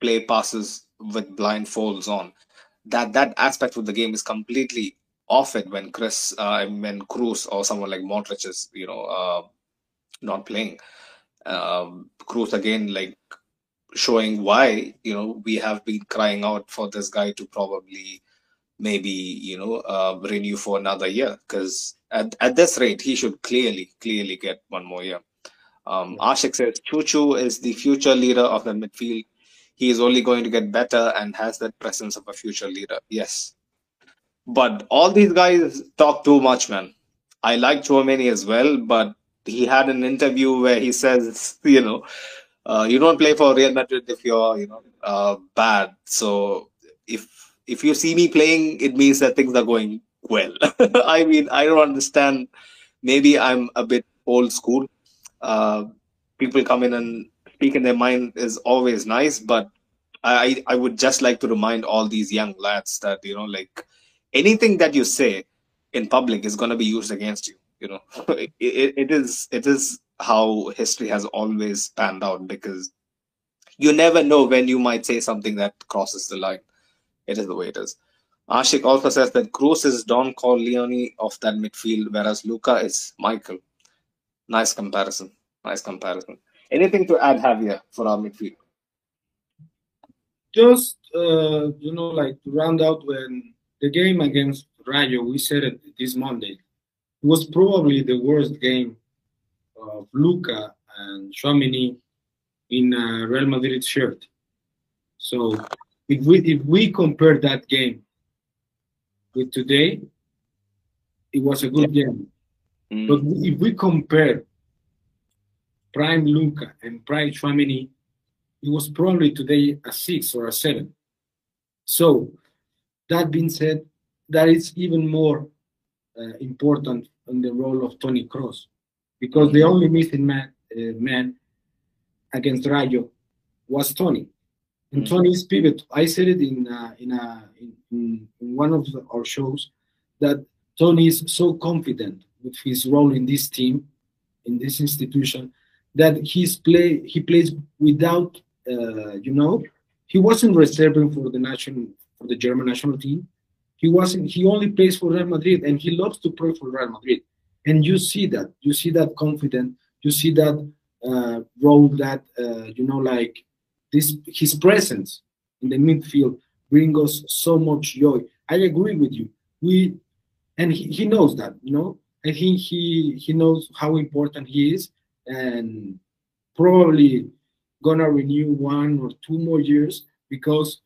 play passes with blindfolds on. That that aspect of the game is completely off it when Kroos uh, when Kroos or someone like Modric is you know uh, not playing. Um, Kroos again like showing why you know we have been crying out for this guy to probably maybe you know uh, renew for another year because at, at this rate he should clearly clearly get one more year. Um, Ashik says Chuchu is the future leader of the midfield. He is only going to get better and has that presence of a future leader. Yes. But all these guys talk too much man. I like Tchouameni as well but he had an interview where he says you know uh, you don't play for Real Madrid if you're you know uh, bad. So if if you see me playing, it means that things are going well. I mean, I don't understand. Maybe I'm a bit old school. Uh, people come in and speak in their mind is always nice, but I I would just like to remind all these young lads that you know, like anything that you say in public is going to be used against you. You know, it, it is it is how history has always panned out because you never know when you might say something that crosses the line it is the way it is. Ashik also says that Kroos is Don Corleone of that midfield, whereas Luka is Michael. Nice comparison. Nice comparison. Anything to add, Javier, for our midfield? Just, uh, you know, like to round out when the game against Rayo, we said it this Monday, was probably the worst game of Luka and Tchouameni in a Real Madrid shirt. So if we if we compare that game with today, it was a good game. Mm. But if we compare Prime Luka and Prime Tchouameni, it was probably today a six or a seven. So that being said, that is even more uh, important in the role of Toni Kroos because the only missing man, uh, man against Rayo was Toni. And mm. Toni's pivot, I said it in uh, in, a, in, in one of our shows that Toni is so confident with his role in this team, in this institution, that he's play he plays without uh, you know he wasn't reserving for the national for the German national team. He wasn't. He only plays for Real Madrid, and he loves to play for Real Madrid. And you see that. You see that confident. You see that uh, role that uh, you know, like this his presence in the midfield brings us so much joy. I agree with you. We and he, he knows that, you know. I think he he knows how important he is, and probably gonna renew one or two more years because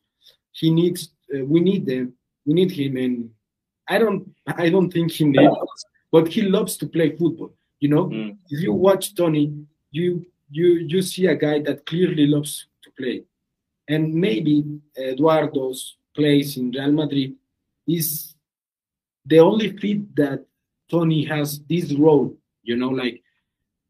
he needs. Uh, we need them. We need him, and I don't. I don't think he needs, but he loves to play football. You know, mm. if you watch Toni, you you you see a guy that clearly loves play. And maybe Eduardo's place in Real Madrid is the only fit that Toni has this role, you know, like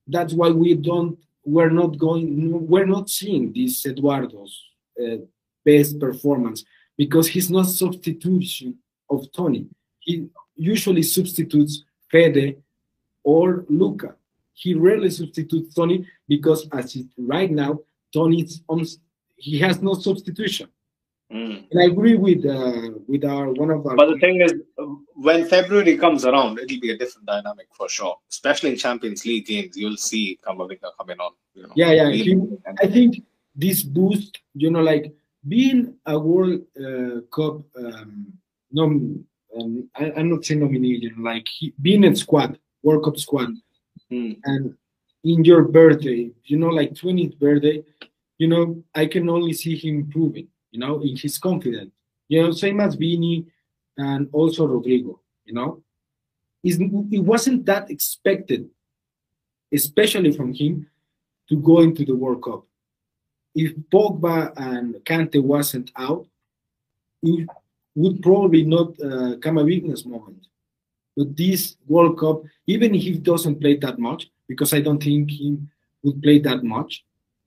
that's why we don't, we're not going, we're not seeing this Eduardo's uh, best performance because he's not substitution of Toni. He usually substitutes Fede or Luka. He rarely substitutes Toni because as it right now, Toni's on he has no substitution. Mm. And I agree with uh, with our one of our. But the thing is, when February comes around, it'll be a different dynamic for sure. Especially in Champions League games, you'll see Camavinga coming on. You know, yeah, yeah. He, I think this boost, you know, like being a World uh, Cup, um, no, um, I, am not saying nomination, like he, being in squad, World Cup squad, mm. and in your birthday, you know, like 20th birthday, you know, I can only see him improving, you know, in his confidence. You know, same as Vini and also Rodrygo, you know. It's, it wasn't that expected especially from him, to go into the World Cup. If Pogba and Kante wasn't out, it would probably not uh, come a weakness moment. But this World Cup, even if he doesn't play that much, because I don't think he would play that much,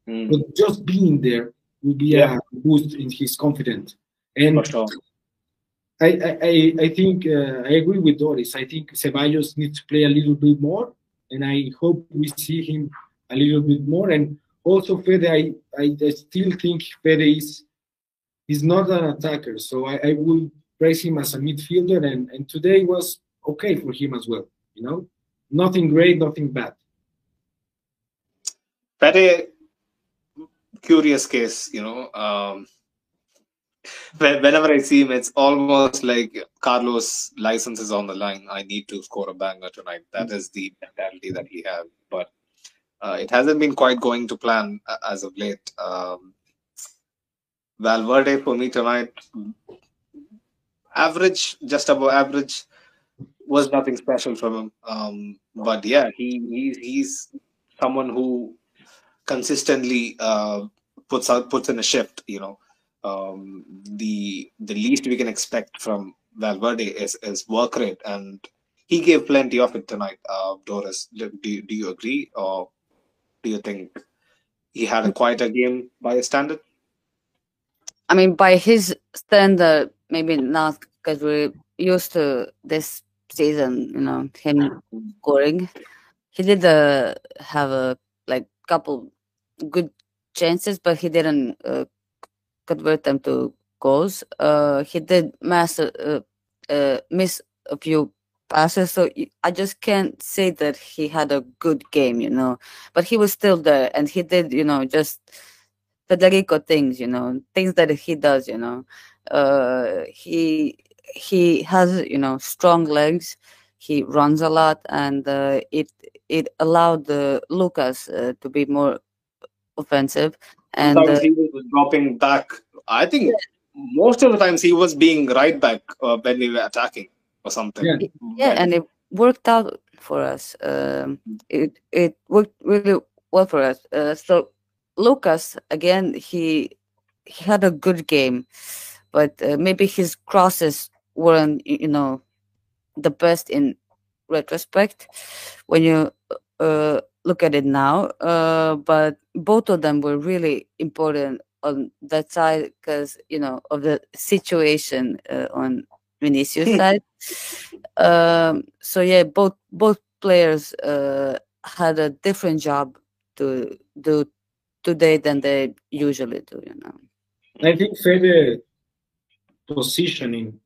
Mm. but just being there will be Yeah. a boost in his confidence. And For sure. I, I, I- I think uh, I agree with Doris. I think Ceballos needs to play a little bit more, and I hope we see him a little bit more. And also Fede, I, I, I still think Fede is is not an attacker, so I, I will praise him as a midfielder. And, and today was okay for him as well. You know, nothing great, nothing bad. Very curious case, you know. Um, whenever I see him, it's almost like Carlos' license is on the line. I need to score a banger tonight. That is the mentality that he has. But uh, it hasn't been quite going to plan uh, as of late. Um, Valverde for me tonight, average, just above average, was nothing special from him. Um, but yeah, he, he he's someone who consistently uh, puts out puts in a shift. You know, um, the the least we can expect from Valverde is is work rate, and he gave plenty of it tonight. Uh, Doris, do, do you agree, or do you think he had a quieter game by his standard? I mean, by his standard, maybe not because we're used to this season, you know, him scoring. He did uh, have a like couple good chances, but he didn't uh, convert them to goals. Uh, he did mass uh, uh, miss a few passes, so I just can't say that he had a good game, you know. But he was still there, and he did, you know, just Federico things, you know, things that he does, you know. Uh, he he has, you know, strong legs. He runs a lot, and uh, it it allowed uh, Lucas uh, to be more offensive. And uh, he was dropping back. I think most of the times he was being right back uh, when we were attacking or something. Yeah. yeah, When- and it worked out for us. Um, it it worked really well for us. Uh, so Lucas again, he he had a good game, but uh, maybe his crosses weren't you know the best in retrospect when you uh, look at it now. Uh, but both of them were really important on that side because you know of the situation uh, on Vinicius side. Um, so yeah, both both players uh, had a different job to do today than they usually do. You know. I think Fede positioning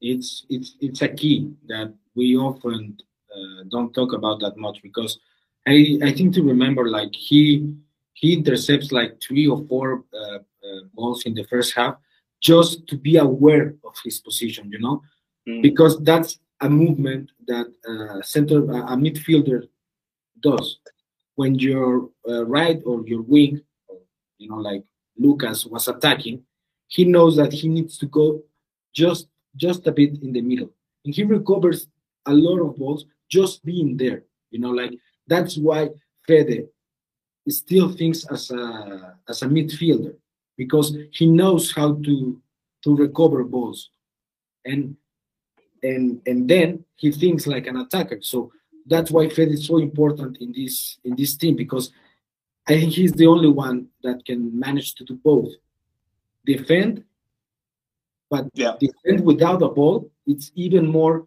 it's it's it's a key that we often uh, don't talk about that much because I I think to remember like he he intercepts like three or four uh, uh, balls in the first half just to be aware of his position, you know, Mm. because that's a movement that uh, center a midfielder does when your uh, right or your wing, you know, like Lucas was attacking, he knows that he needs to go just just a bit in the middle, and he recovers a lot of balls just being there. You know, like that's why Fede still thinks as a as a midfielder because he knows how to to recover balls, and and and then he thinks like an attacker. So that's why Fede is so important in this in this team because I think he's the only one that can manage to do both. Defend, but Yeah. defend without a ball, it's even more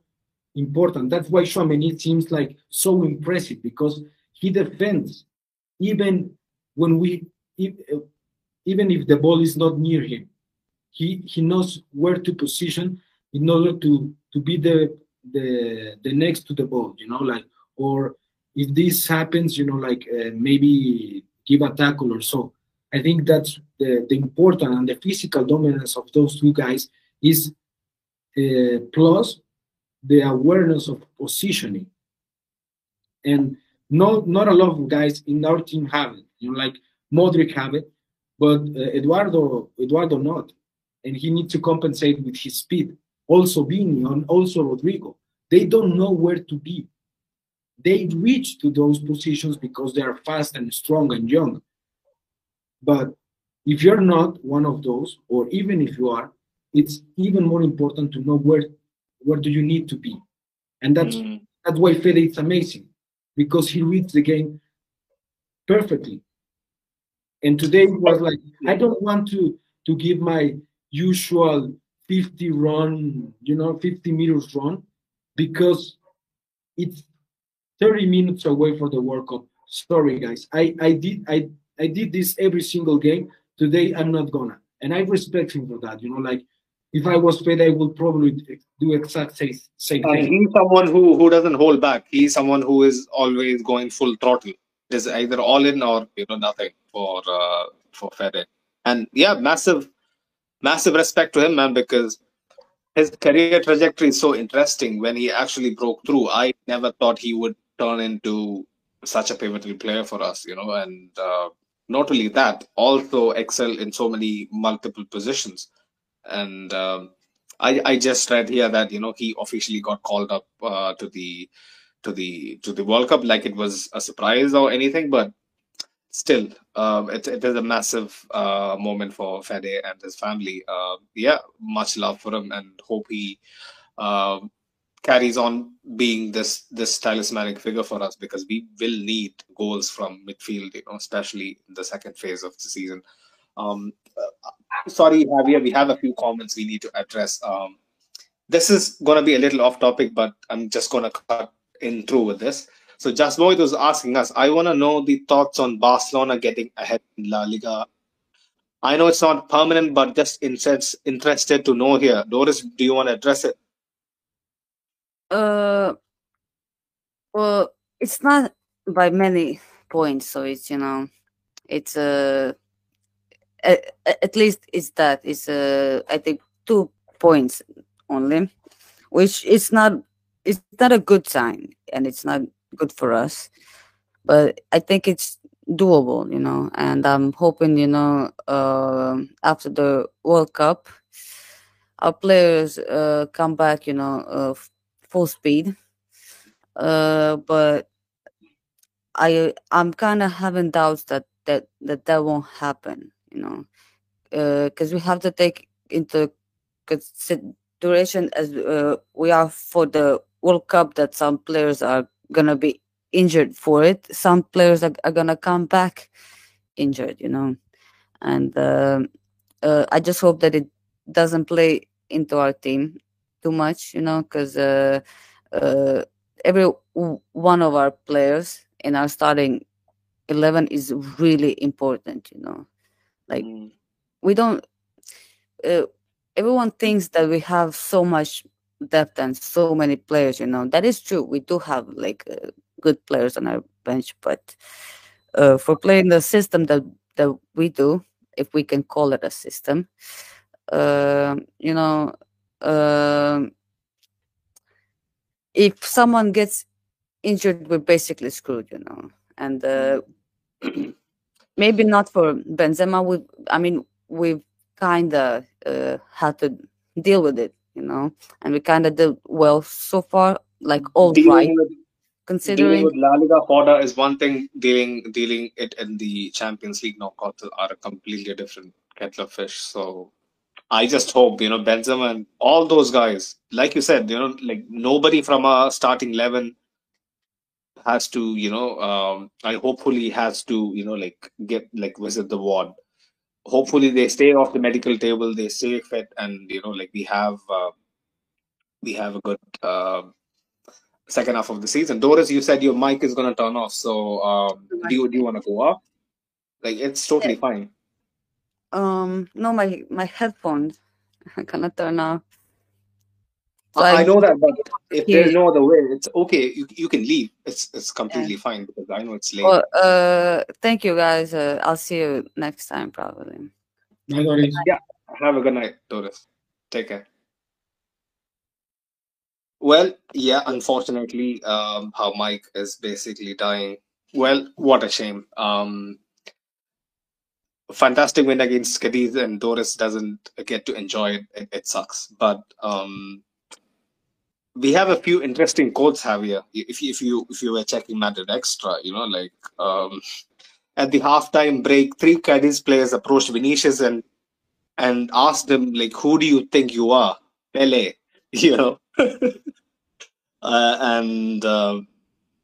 important. That's why Tchouameni seems like so impressive because he defends even when we even if the ball is not near him. He he knows where to position in order to to be the the the next to the ball, you know, like or if this happens, you know, like uh, maybe give a tackle or so. I think that's the, the important and the physical dominance of those two guys is uh, plus the awareness of positioning. And not not a lot of guys in our team have it. You know, like Modric have it, but uh, Eduardo Eduardo not, and he needs to compensate with his speed. Also Vini and also Rodrygo, they don't know where to be. they reach to those positions because they are fast and strong and young. But if you're not one of those, or even if you are, it's even more important to know where where do you need to be. And that's Mm. that's why Fede is amazing because he reads the game perfectly. And today it was like I don't want to to give my usual 50 run, you know, 50 meters run because it's 30 minutes away for the World Cup. Sorry guys. I I did I I did this every single game. Today I'm not gonna. And I respect him for that. You know, like if I was Fede, I would probably do exact same same And thing. he's someone who who doesn't hold back. He's someone who is always going full throttle. There's either all in or you know nothing for uh, for Fede. And yeah, massive massive respect to him, man, because his career trajectory is so interesting. When he actually broke through, I never thought he would turn into such a pivotal player for us, you know. And uh, not only that, also excel in so many multiple positions. And um, I, I just read here that you know he officially got called up uh, to the to the to the World Cup like it was a surprise or anything, but still, um, it, it is a massive uh, moment for Fede and his family. Uh, yeah, much love for him, and hope he um carries on being this this talismanic figure for us because we will need goals from midfield, you know, especially in the second phase of the season. Um, uh, sorry, Javier, we have a few comments we need to address. Um, this is going to be a little off topic, but I'm just going to cut in through with this. So Jasmoid was asking us, I want to know the thoughts on Barcelona getting ahead in La Liga. I know it's not permanent, but just interest, interested to know here. Doris, do you want to address it? Uh, well, it's not by many points, so it's you know, it's uh, at, least it's that it's uh, I think two points only, which is not it's not a good sign, and it's not good for us. But I think it's doable, you know, and I'm hoping, you know, uh, after the World Cup, our players uh, come back, you know, uh, full speed. Uh, but I I'm kind of having doubts that that that that won't happen, you know, because we have to take into consideration as uh, we are for the World Cup that some players are gonna be injured for it. Some players are, are gonna come back injured, you know, and um uh, I just hope that it doesn't play into our team too much, you know, because uh, uh, every one of our players in our starting 11 is really important, you know. Like, Mm. we don't, uh, everyone thinks that we have so much depth and so many players, you know. That is true. We do have like uh, good players on our bench, but uh, for playing the system that, that we do, if we can call it a system, um, you know, um, if someone gets injured, we're basically screwed, you know. And uh, maybe not for Benzema. We, I mean, we've kind of uh, had to deal with it, you know, and we kind of did well so far, like all Dealing right, with- dealing considering. with La Liga fodder is one thing. Dealing dealing it in the Champions League knockouts are a completely different kettle of fish. So I just hope you know Benzema and all those guys, like you said, you know, like nobody from a starting eleven has to, you know, um, I hopefully has to, you know, like get like visit the ward. Hopefully they stay off the medical table, they stay fit, and you know, like we have uh, we have a good. Uh, second half of the season. Doris, you said your mic is gonna turn off, so um, do you do you want to go off? Like it's totally fine. Um, no, my my headphones are gonna turn off. So I, I I- know that, but if there's no other way, it's okay. You you can leave. It's it's completely fine because I know it's late. Well, uh, thank you guys. Uh, I'll see you next time probably. My Doris. Have a good night, Doris. Take care. Well, yeah, unfortunately, um, her mic is basically dying. Well, what a shame. Um, fantastic win against Cadiz, and Doris doesn't get to enjoy it. It, it sucks, but um, we have a few interesting quotes, Javier. If you, if you if you were checking that Madrid Extra, you know, like um, at the halftime break, three Cadiz players approached Vinicius and and asked him like, "Who do you think you are, Pele?" You know, uh, and uh,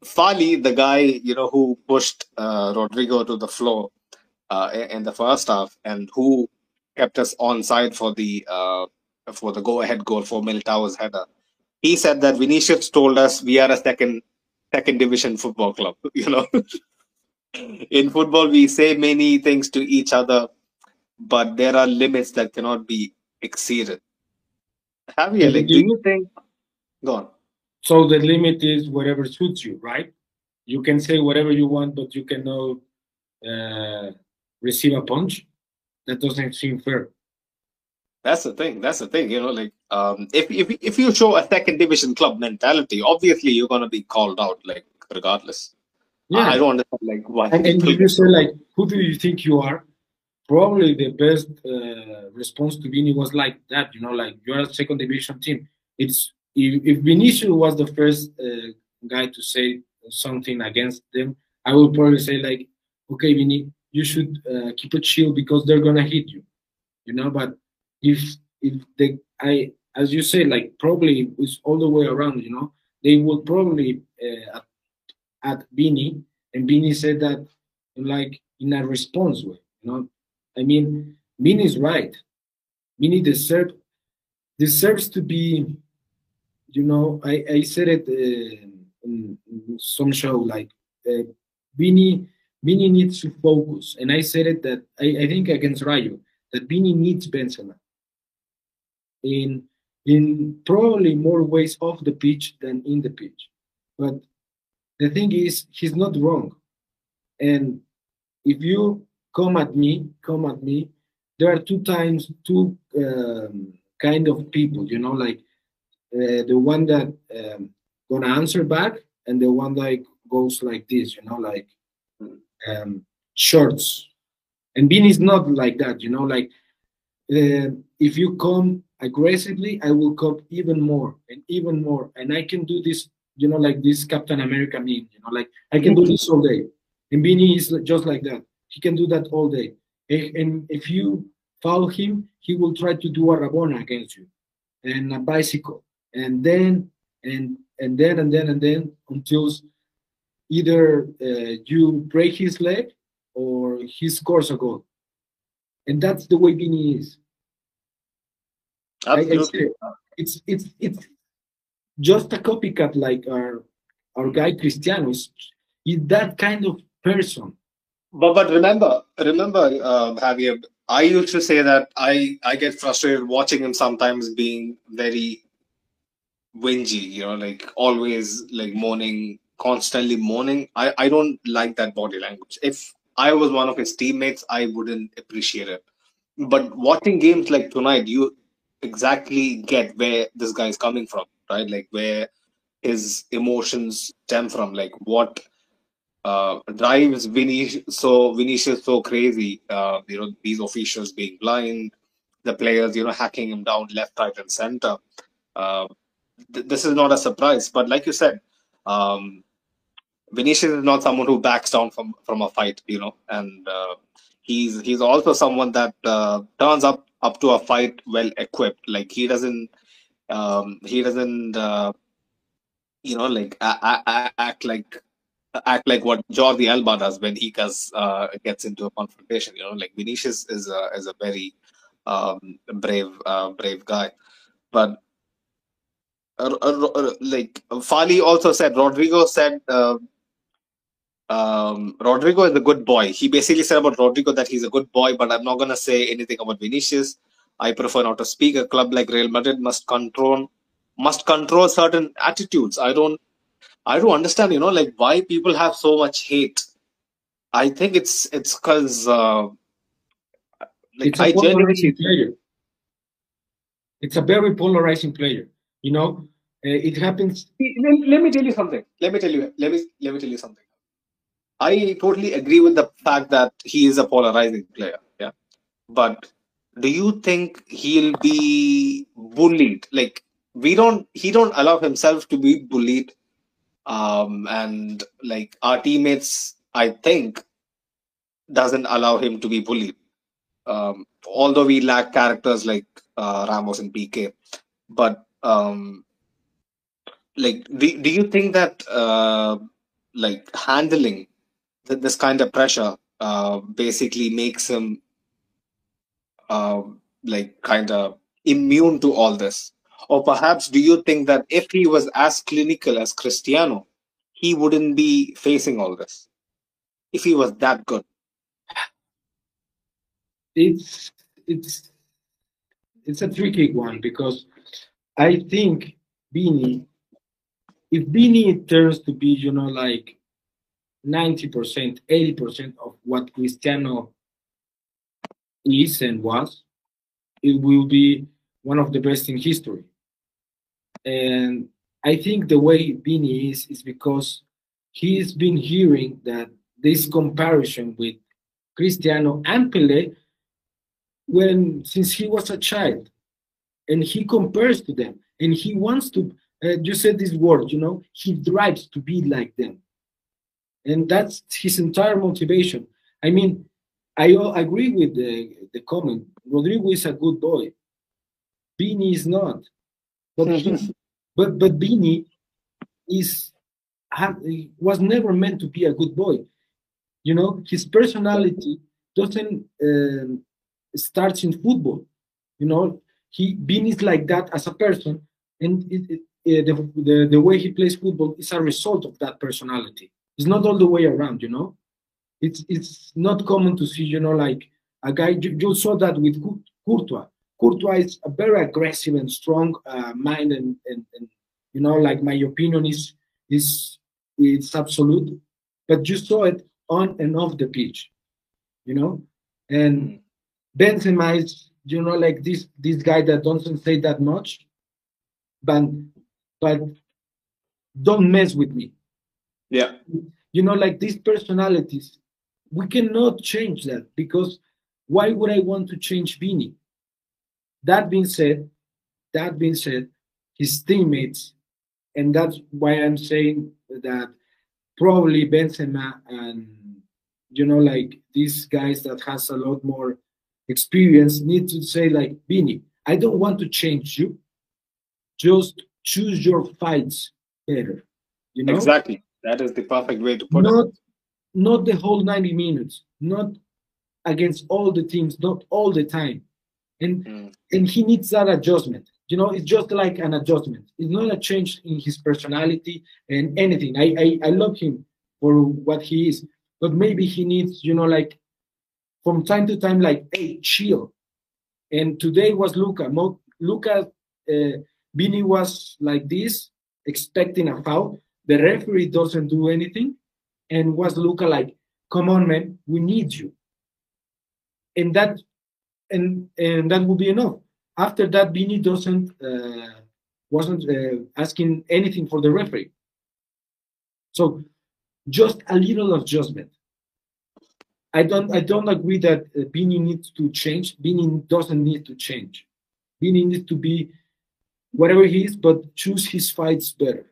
Fali, the guy you know who pushed uh, Rodrygo to the floor uh, in the first half and who kept us on side for the uh, for the go-ahead goal for Militao's header. He said that Vinicius told us we are a second second division football club. You know, in football we say many things to each other, but there are limits that cannot be exceeded. Javier, like, do you think? Go on. So the limit is whatever suits you, right? You can say whatever you want, but you cannot uh, receive a punch. That doesn't seem fair. That's the thing. That's the thing. You know, like um, if if if you show a second division club mentality, obviously you're gonna be called out, like regardless. Yeah, I don't understand like why. and, and if you say like, who do you think you are? Probably the best uh, response to Vini was like that. You know, like you're a second division team. It's if, if Vinicius was the first uh, guy to say something against them, I would probably say like, okay, Vini, you should uh, keep it chill because they're gonna hit you. You know, but if if they I as you say like probably it's all the way around. You know, they would probably uh, at, at Vini, and Vini said that like in a response way. You know, I mean, Vini is right. Vini deserve deserves to be. You know, I I said it uh, in, in some show like uh, Bini Vini needs to focus, and I said it that I, I think against Rayo that Vini needs Benzema in in probably more ways off the pitch than in the pitch. But the thing is, he's not wrong. And if you come at me, come at me, there are two times, two um, kind of people, you know, like uh, the one that um, gonna answer back and the one that goes like this, you know, like um, shorts. And Bean is not like that, you know, like uh, if you come aggressively, I will come even more and even more. And I can do this, you know, like this Captain America meme, you know, like I can do this all day. And Vini is just like that. He can do that all day. And if you follow him, he will try to do a Rabona against you and a bicycle. And then, and and then, and then, and then, until either uh, you break his leg or he scores a goal. And that's the way Vini is. Absolutely. it's it's it's just a copycat like our our guy Cristiano is, is that kind of person. But but remember remember uh, Javier, I used to say that I I get frustrated watching him sometimes being very whingy, you know, like always like moaning, constantly moaning. I I don't like that body language. If I was one of his teammates, I wouldn't appreciate it. But watching games like tonight, you exactly get where this guy is coming from, right? Like where his emotions stem from, like what uh, drives Vinicius so Vinicius so crazy. Uh, you know, these officials being blind, the players, you know, hacking him down left, right, and center. Uh, th- this is not a surprise, but like you said, um, Vinicius is not someone who backs down from from a fight, you know, and uh, he's he's also someone that uh, turns up up to a fight well equipped. Like he doesn't um, he doesn't uh, you know like a- act like act like what Jordi Alba does when he gets uh, gets into a confrontation. You know, like Vinicius is a is a very um, brave uh, brave guy, but. Uh, uh, like Fali also said, Rodrygo said uh, um, Rodrygo is a good boy. He basically said about Rodrygo that he's a good boy, but I'm not going to say anything about Vinicius. I prefer not to speak. A club like Real Madrid must control must control certain attitudes. I don't I don't understand. You know, like why people have so much hate. I think it's it's because uh, like it's a I polarizing genuinely player. It's a very polarizing player. You know, uh, it happens. let, let me tell you something. Let me tell you. Let me let me tell you something. I totally agree with the fact that he is a polarizing player. Yeah, but do you think he'll be bullied? Like we don't he don't allow himself to be bullied um and like our teammates i think doesn't allow him to be bullied um although we lack characters like uh, ramos and pk but um like do, do you think that uh like handling th- this kind of pressure uh basically makes him uh like kind of immune to all this. Or perhaps do you think that if he was as clinical as cristiano he wouldn't be facing all this? If he was that good. It's it's it's a tricky one because I think Vini, if Vini turns to be, you know, like 90%, 80% of what Cristiano is and was, it will be one of the best in history. And I think the way Vini is is because he's been hearing that this comparison with Cristiano and Pele when since he was a child and he compares to them and he wants to uh, you said this word you know he drives to be like them and that's his entire motivation. I mean i uh, agree with the, the comment. Rodrygo is a good boy. Vini is not. But he, but but Vini is was never meant to be a good boy. You know his personality doesn't um, starts in football. You know, he been is like that as a person, and it, it, uh, the, the the way he plays football is a result of that personality. It's not all the way around. You know, it's it's not common to see. You know, like a guy. You, you saw that with Courtois. Courtois is a very aggressive and strong uh, mind, and, and and you know, like my opinion is is it's absolute, but you saw it on and off the pitch. You know, and Benzema is, you know, like this this guy that doesn't say that much, but but don't mess with me. Yeah. You know, like these personalities, we cannot change that because why would I want to change Vini? That being said, that being said, his teammates, and that's why I'm saying that probably Benzema and you know, like these guys that has a lot more experience need to say like Vini, I don't want to change you. Just choose your fights better. You know exactly. That is the perfect way to put not, it. Not the whole 90 minutes, not against all the teams, not all the time. And mm. and he needs that adjustment. You know, it's just like an adjustment. It's not a change in his personality and anything. I I, I love him for what he is, but maybe he needs, you know, like from time to time, like, hey, chill. And today was Luka. Mo- Luka, uh, Vini was like this, expecting a foul. The referee doesn't do anything. And was Luka like, come on, man, we need you. And that and and that would be enough. After that, Vini doesn't uh, wasn't uh, asking anything for the referee. So just a little adjustment. I don't I don't agree that uh, Vini needs to change. Vini doesn't need to change. Vini needs to be whatever he is, but choose his fights better.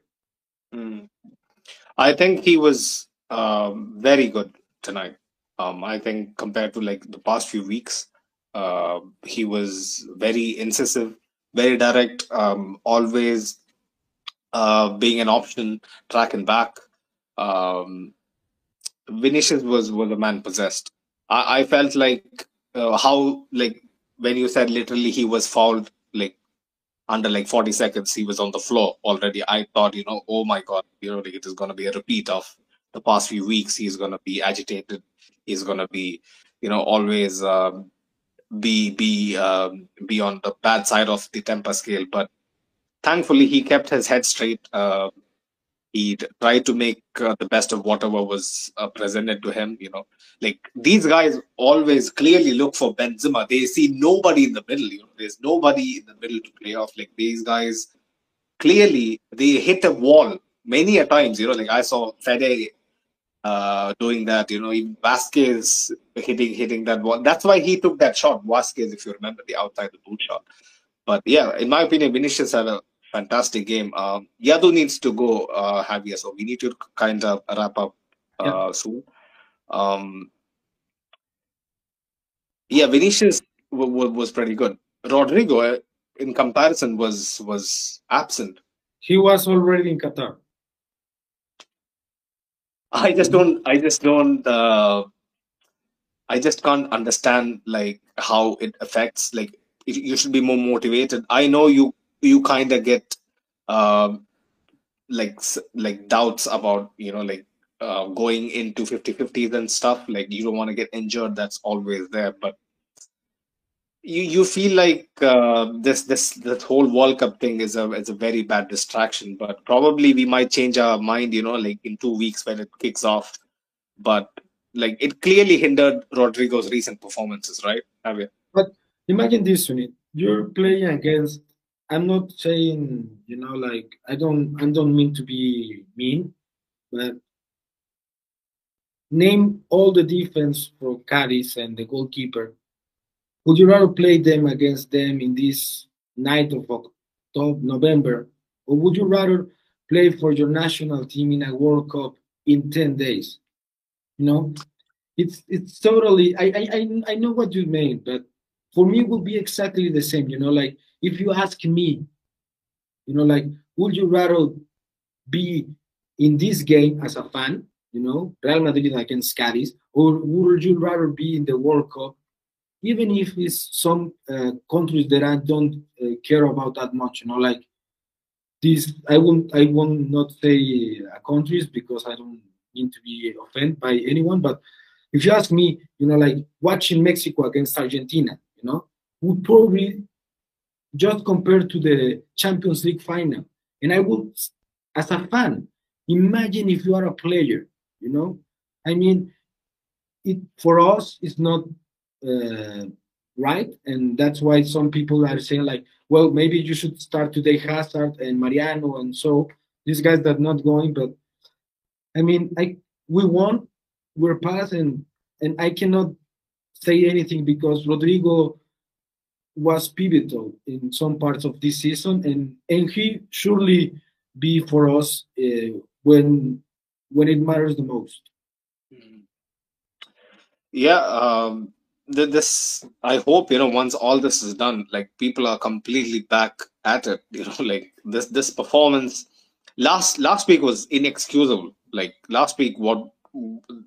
Mm. I think he was um, very good tonight. Um, I think compared to like the past few weeks, uh, he was very incisive, very direct, um, always uh, being an option, tracking back. Um, Vinicius was was a man possessed. I, I felt like uh, how like when you said literally he was fouled under like 40 seconds he was on the floor already. I thought you know oh my god you know it is going to be a repeat of the past few weeks. He's going to be agitated. He's going to be you know always um, be be um, be on the bad side of the temper scale. But thankfully he kept his head straight. Uh, he tried to make uh, the best of whatever was uh, presented to him you know. Like these guys always clearly look for benzema. They see nobody in the middle you know. There's nobody in the middle to play off. Like these guys clearly they hit a wall many a times you know. Like i saw fede uh, doing that you know. Even Vázquez hitting hitting that wall. That's why he took that shot. Vázquez if you remember the outside the boot shot. But yeah in my opinion vinicius had a fantastic game. Um, Yadu needs to go, uh, Javier, so we need to kind of wrap up uh, Yeah. soon. Um, yeah, Vinicius w- w- was pretty good. Rodrygo, uh, in comparison, was was absent. He was already in Qatar. I just don't. I just don't. Uh, I just can't understand like how it affects. Like you should be more motivated. I know you. You kind of get, um, like like doubts about you know like uh, going into 50-50s and stuff. Like you don't want to get injured. That's always there. But you you feel like uh, this this this whole World Cup thing is a is a very bad distraction. But probably we might change our mind. You know, like in two weeks when it kicks off. But like it clearly hindered Rodrygo's recent performances, right? but Imagine this, Sunit. You're playing against. I'm not saying, you know, like I don't. I don't mean to be mean, but name all the defense for Cadiz and the goalkeeper. Would you rather play them against them in this night of October, November, or would you rather play for your national team in a World Cup in ten days? You know, it's it's totally. I I I- I know what you mean, but for me, it would be exactly the same. You know, like if you ask me, you know, like would you rather be in this game as a fan, you know, Real Madrid against Cadiz, or would you rather be in the World Cup, even if it's some uh, countries that I don't uh, care about that much, you know, like this. I won't, I won't not say uh, countries because I don't mean to be offended by anyone, but if you ask me, you know, like watching Mexico against Argentina, you know, would probably just compared to the Champions League final. And I would, as a fan, imagine if you are a player, you know, I mean, it for us it's not uh, right, and that's why some people are saying like, well, maybe you should start today Hazard and Mariano, and so these guys that not going, but I mean, I we won, we're past, and and I cannot say anything because Rodrygo was pivotal in some parts of this season, and and he surely be for us uh, when when it matters the most. Yeah, um, th- this I hope you know once all this is done, like people are completely back at it. You know, like this this performance last last week was inexcusable. Like last week, what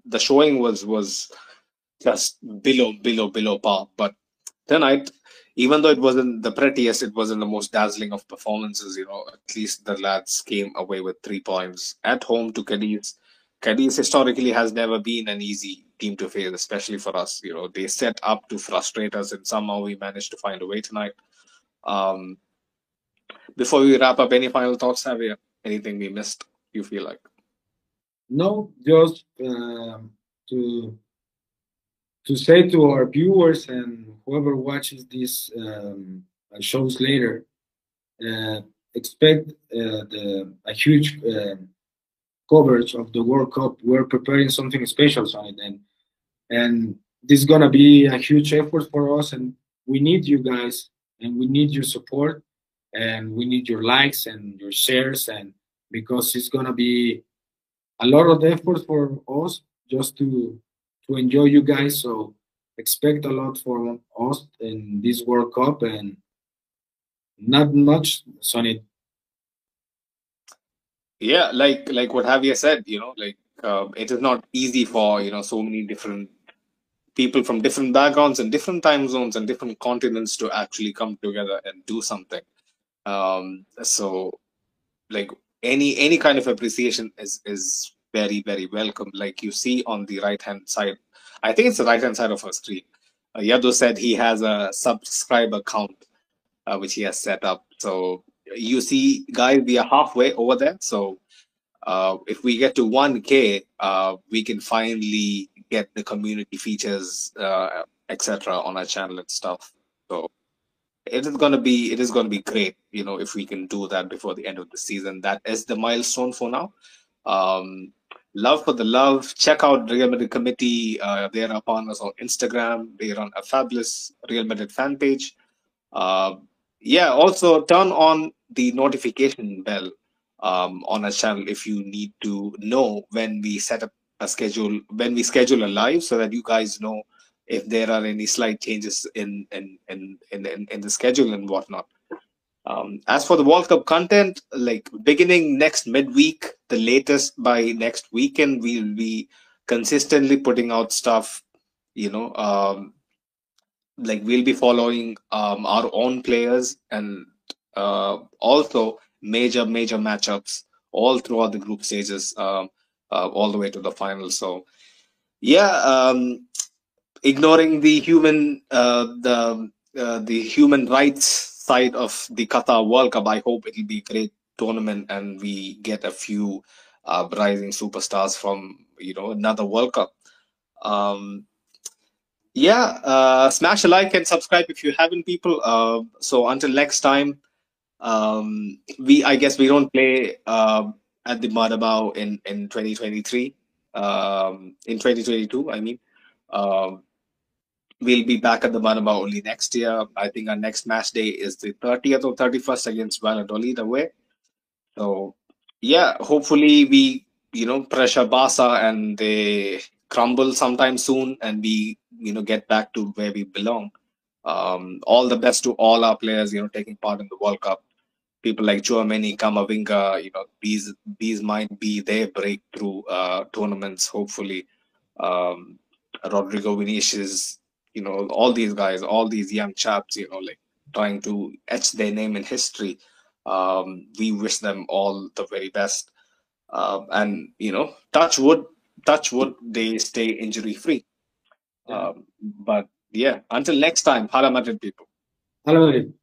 the showing was was just below below below par. But tonight, even though it wasn't the prettiest, it wasn't the most dazzling of performances. You know, at least the lads came away with three points at home to Cadiz. Cadiz historically has never been an easy team to face, especially for us. You know, they set up to frustrate us, and somehow we managed to find a way tonight. Um, before we wrap up, any final thoughts, Javier? Anything we missed? You feel like? No, just um, to to say to our viewers and whoever watches these um, shows later, uh, expect uh, the a huge um coverage of the World Cup. We're preparing something special on it, and and this is gonna be a huge effort for us. And we need you guys, and we need your support, and we need your likes and your shares, and because it's gonna be a lot of effort for us just to to enjoy you guys. So expect a lot from us in this World Cup, and not much, Sonny. Yeah, like like what Javier said, you know, like uh, it is not easy for you know so many different people from different backgrounds and different time zones and different continents to actually come together and do something. Um, so like any any kind of appreciation is is very very welcome. Like you see on the right hand side, I think it's the right hand side of our screen. Uh, Yado said he has a subscriber count uh, which he has set up. So you see, guys, we are halfway over there. So uh, if we get to 1K, uh, we can finally get the community features, uh, etc., on our channel and stuff. So it is gonna be it is gonna be great, you know, if we can do that before the end of the season. That is the milestone for now. Um, love for the love. Check out Real Madrid Committee. Uh, they are upon us on Instagram. They run a fabulous Real Madrid fan page. Uh, yeah, also turn on the notification bell um, on our channel if you need to know when we set up a schedule when we schedule a live so that you guys know if there are any slight changes in in in in, in, in the schedule and whatnot um, as for the world cup content like beginning next midweek the latest by next weekend we'll be consistently putting out stuff you know um, like we'll be following um, our own players and uh, also major major matchups all throughout the group stages um, uh, all the way to the final. So yeah um, ignoring the human uh, the uh, the human rights side of the Qatar World Cup I hope it'll be a great tournament and we get a few uh, rising superstars from you know another World Cup. Um, yeah uh, smash a like and subscribe if you haven't people. Uh, so until next time um, we I guess we don't play uh, at the Bernabéu in in 2023 um, in 2022 I mean. Um, we'll be back at the Bernabéu only next year. I think our next match day is the 30th or 31st against Valladolid away. So yeah hopefully we you know pressure Barca and they crumble sometime soon and we you know get back to where we belong. Um, all the best to all our players you know taking part in the world cup. People like Tchouameni, Camavinga, you know, these these might be their breakthrough uh, tournaments. Hopefully, um, Rodrygo Vinicius, you know, all these guys, all these young chaps, you know, like trying to etch their name in history. Um, we wish them all the very best, uh, and you know, touch wood, touch wood, they stay injury free. Um, but yeah, until next time, Hala Madrid people. Hala Madrid.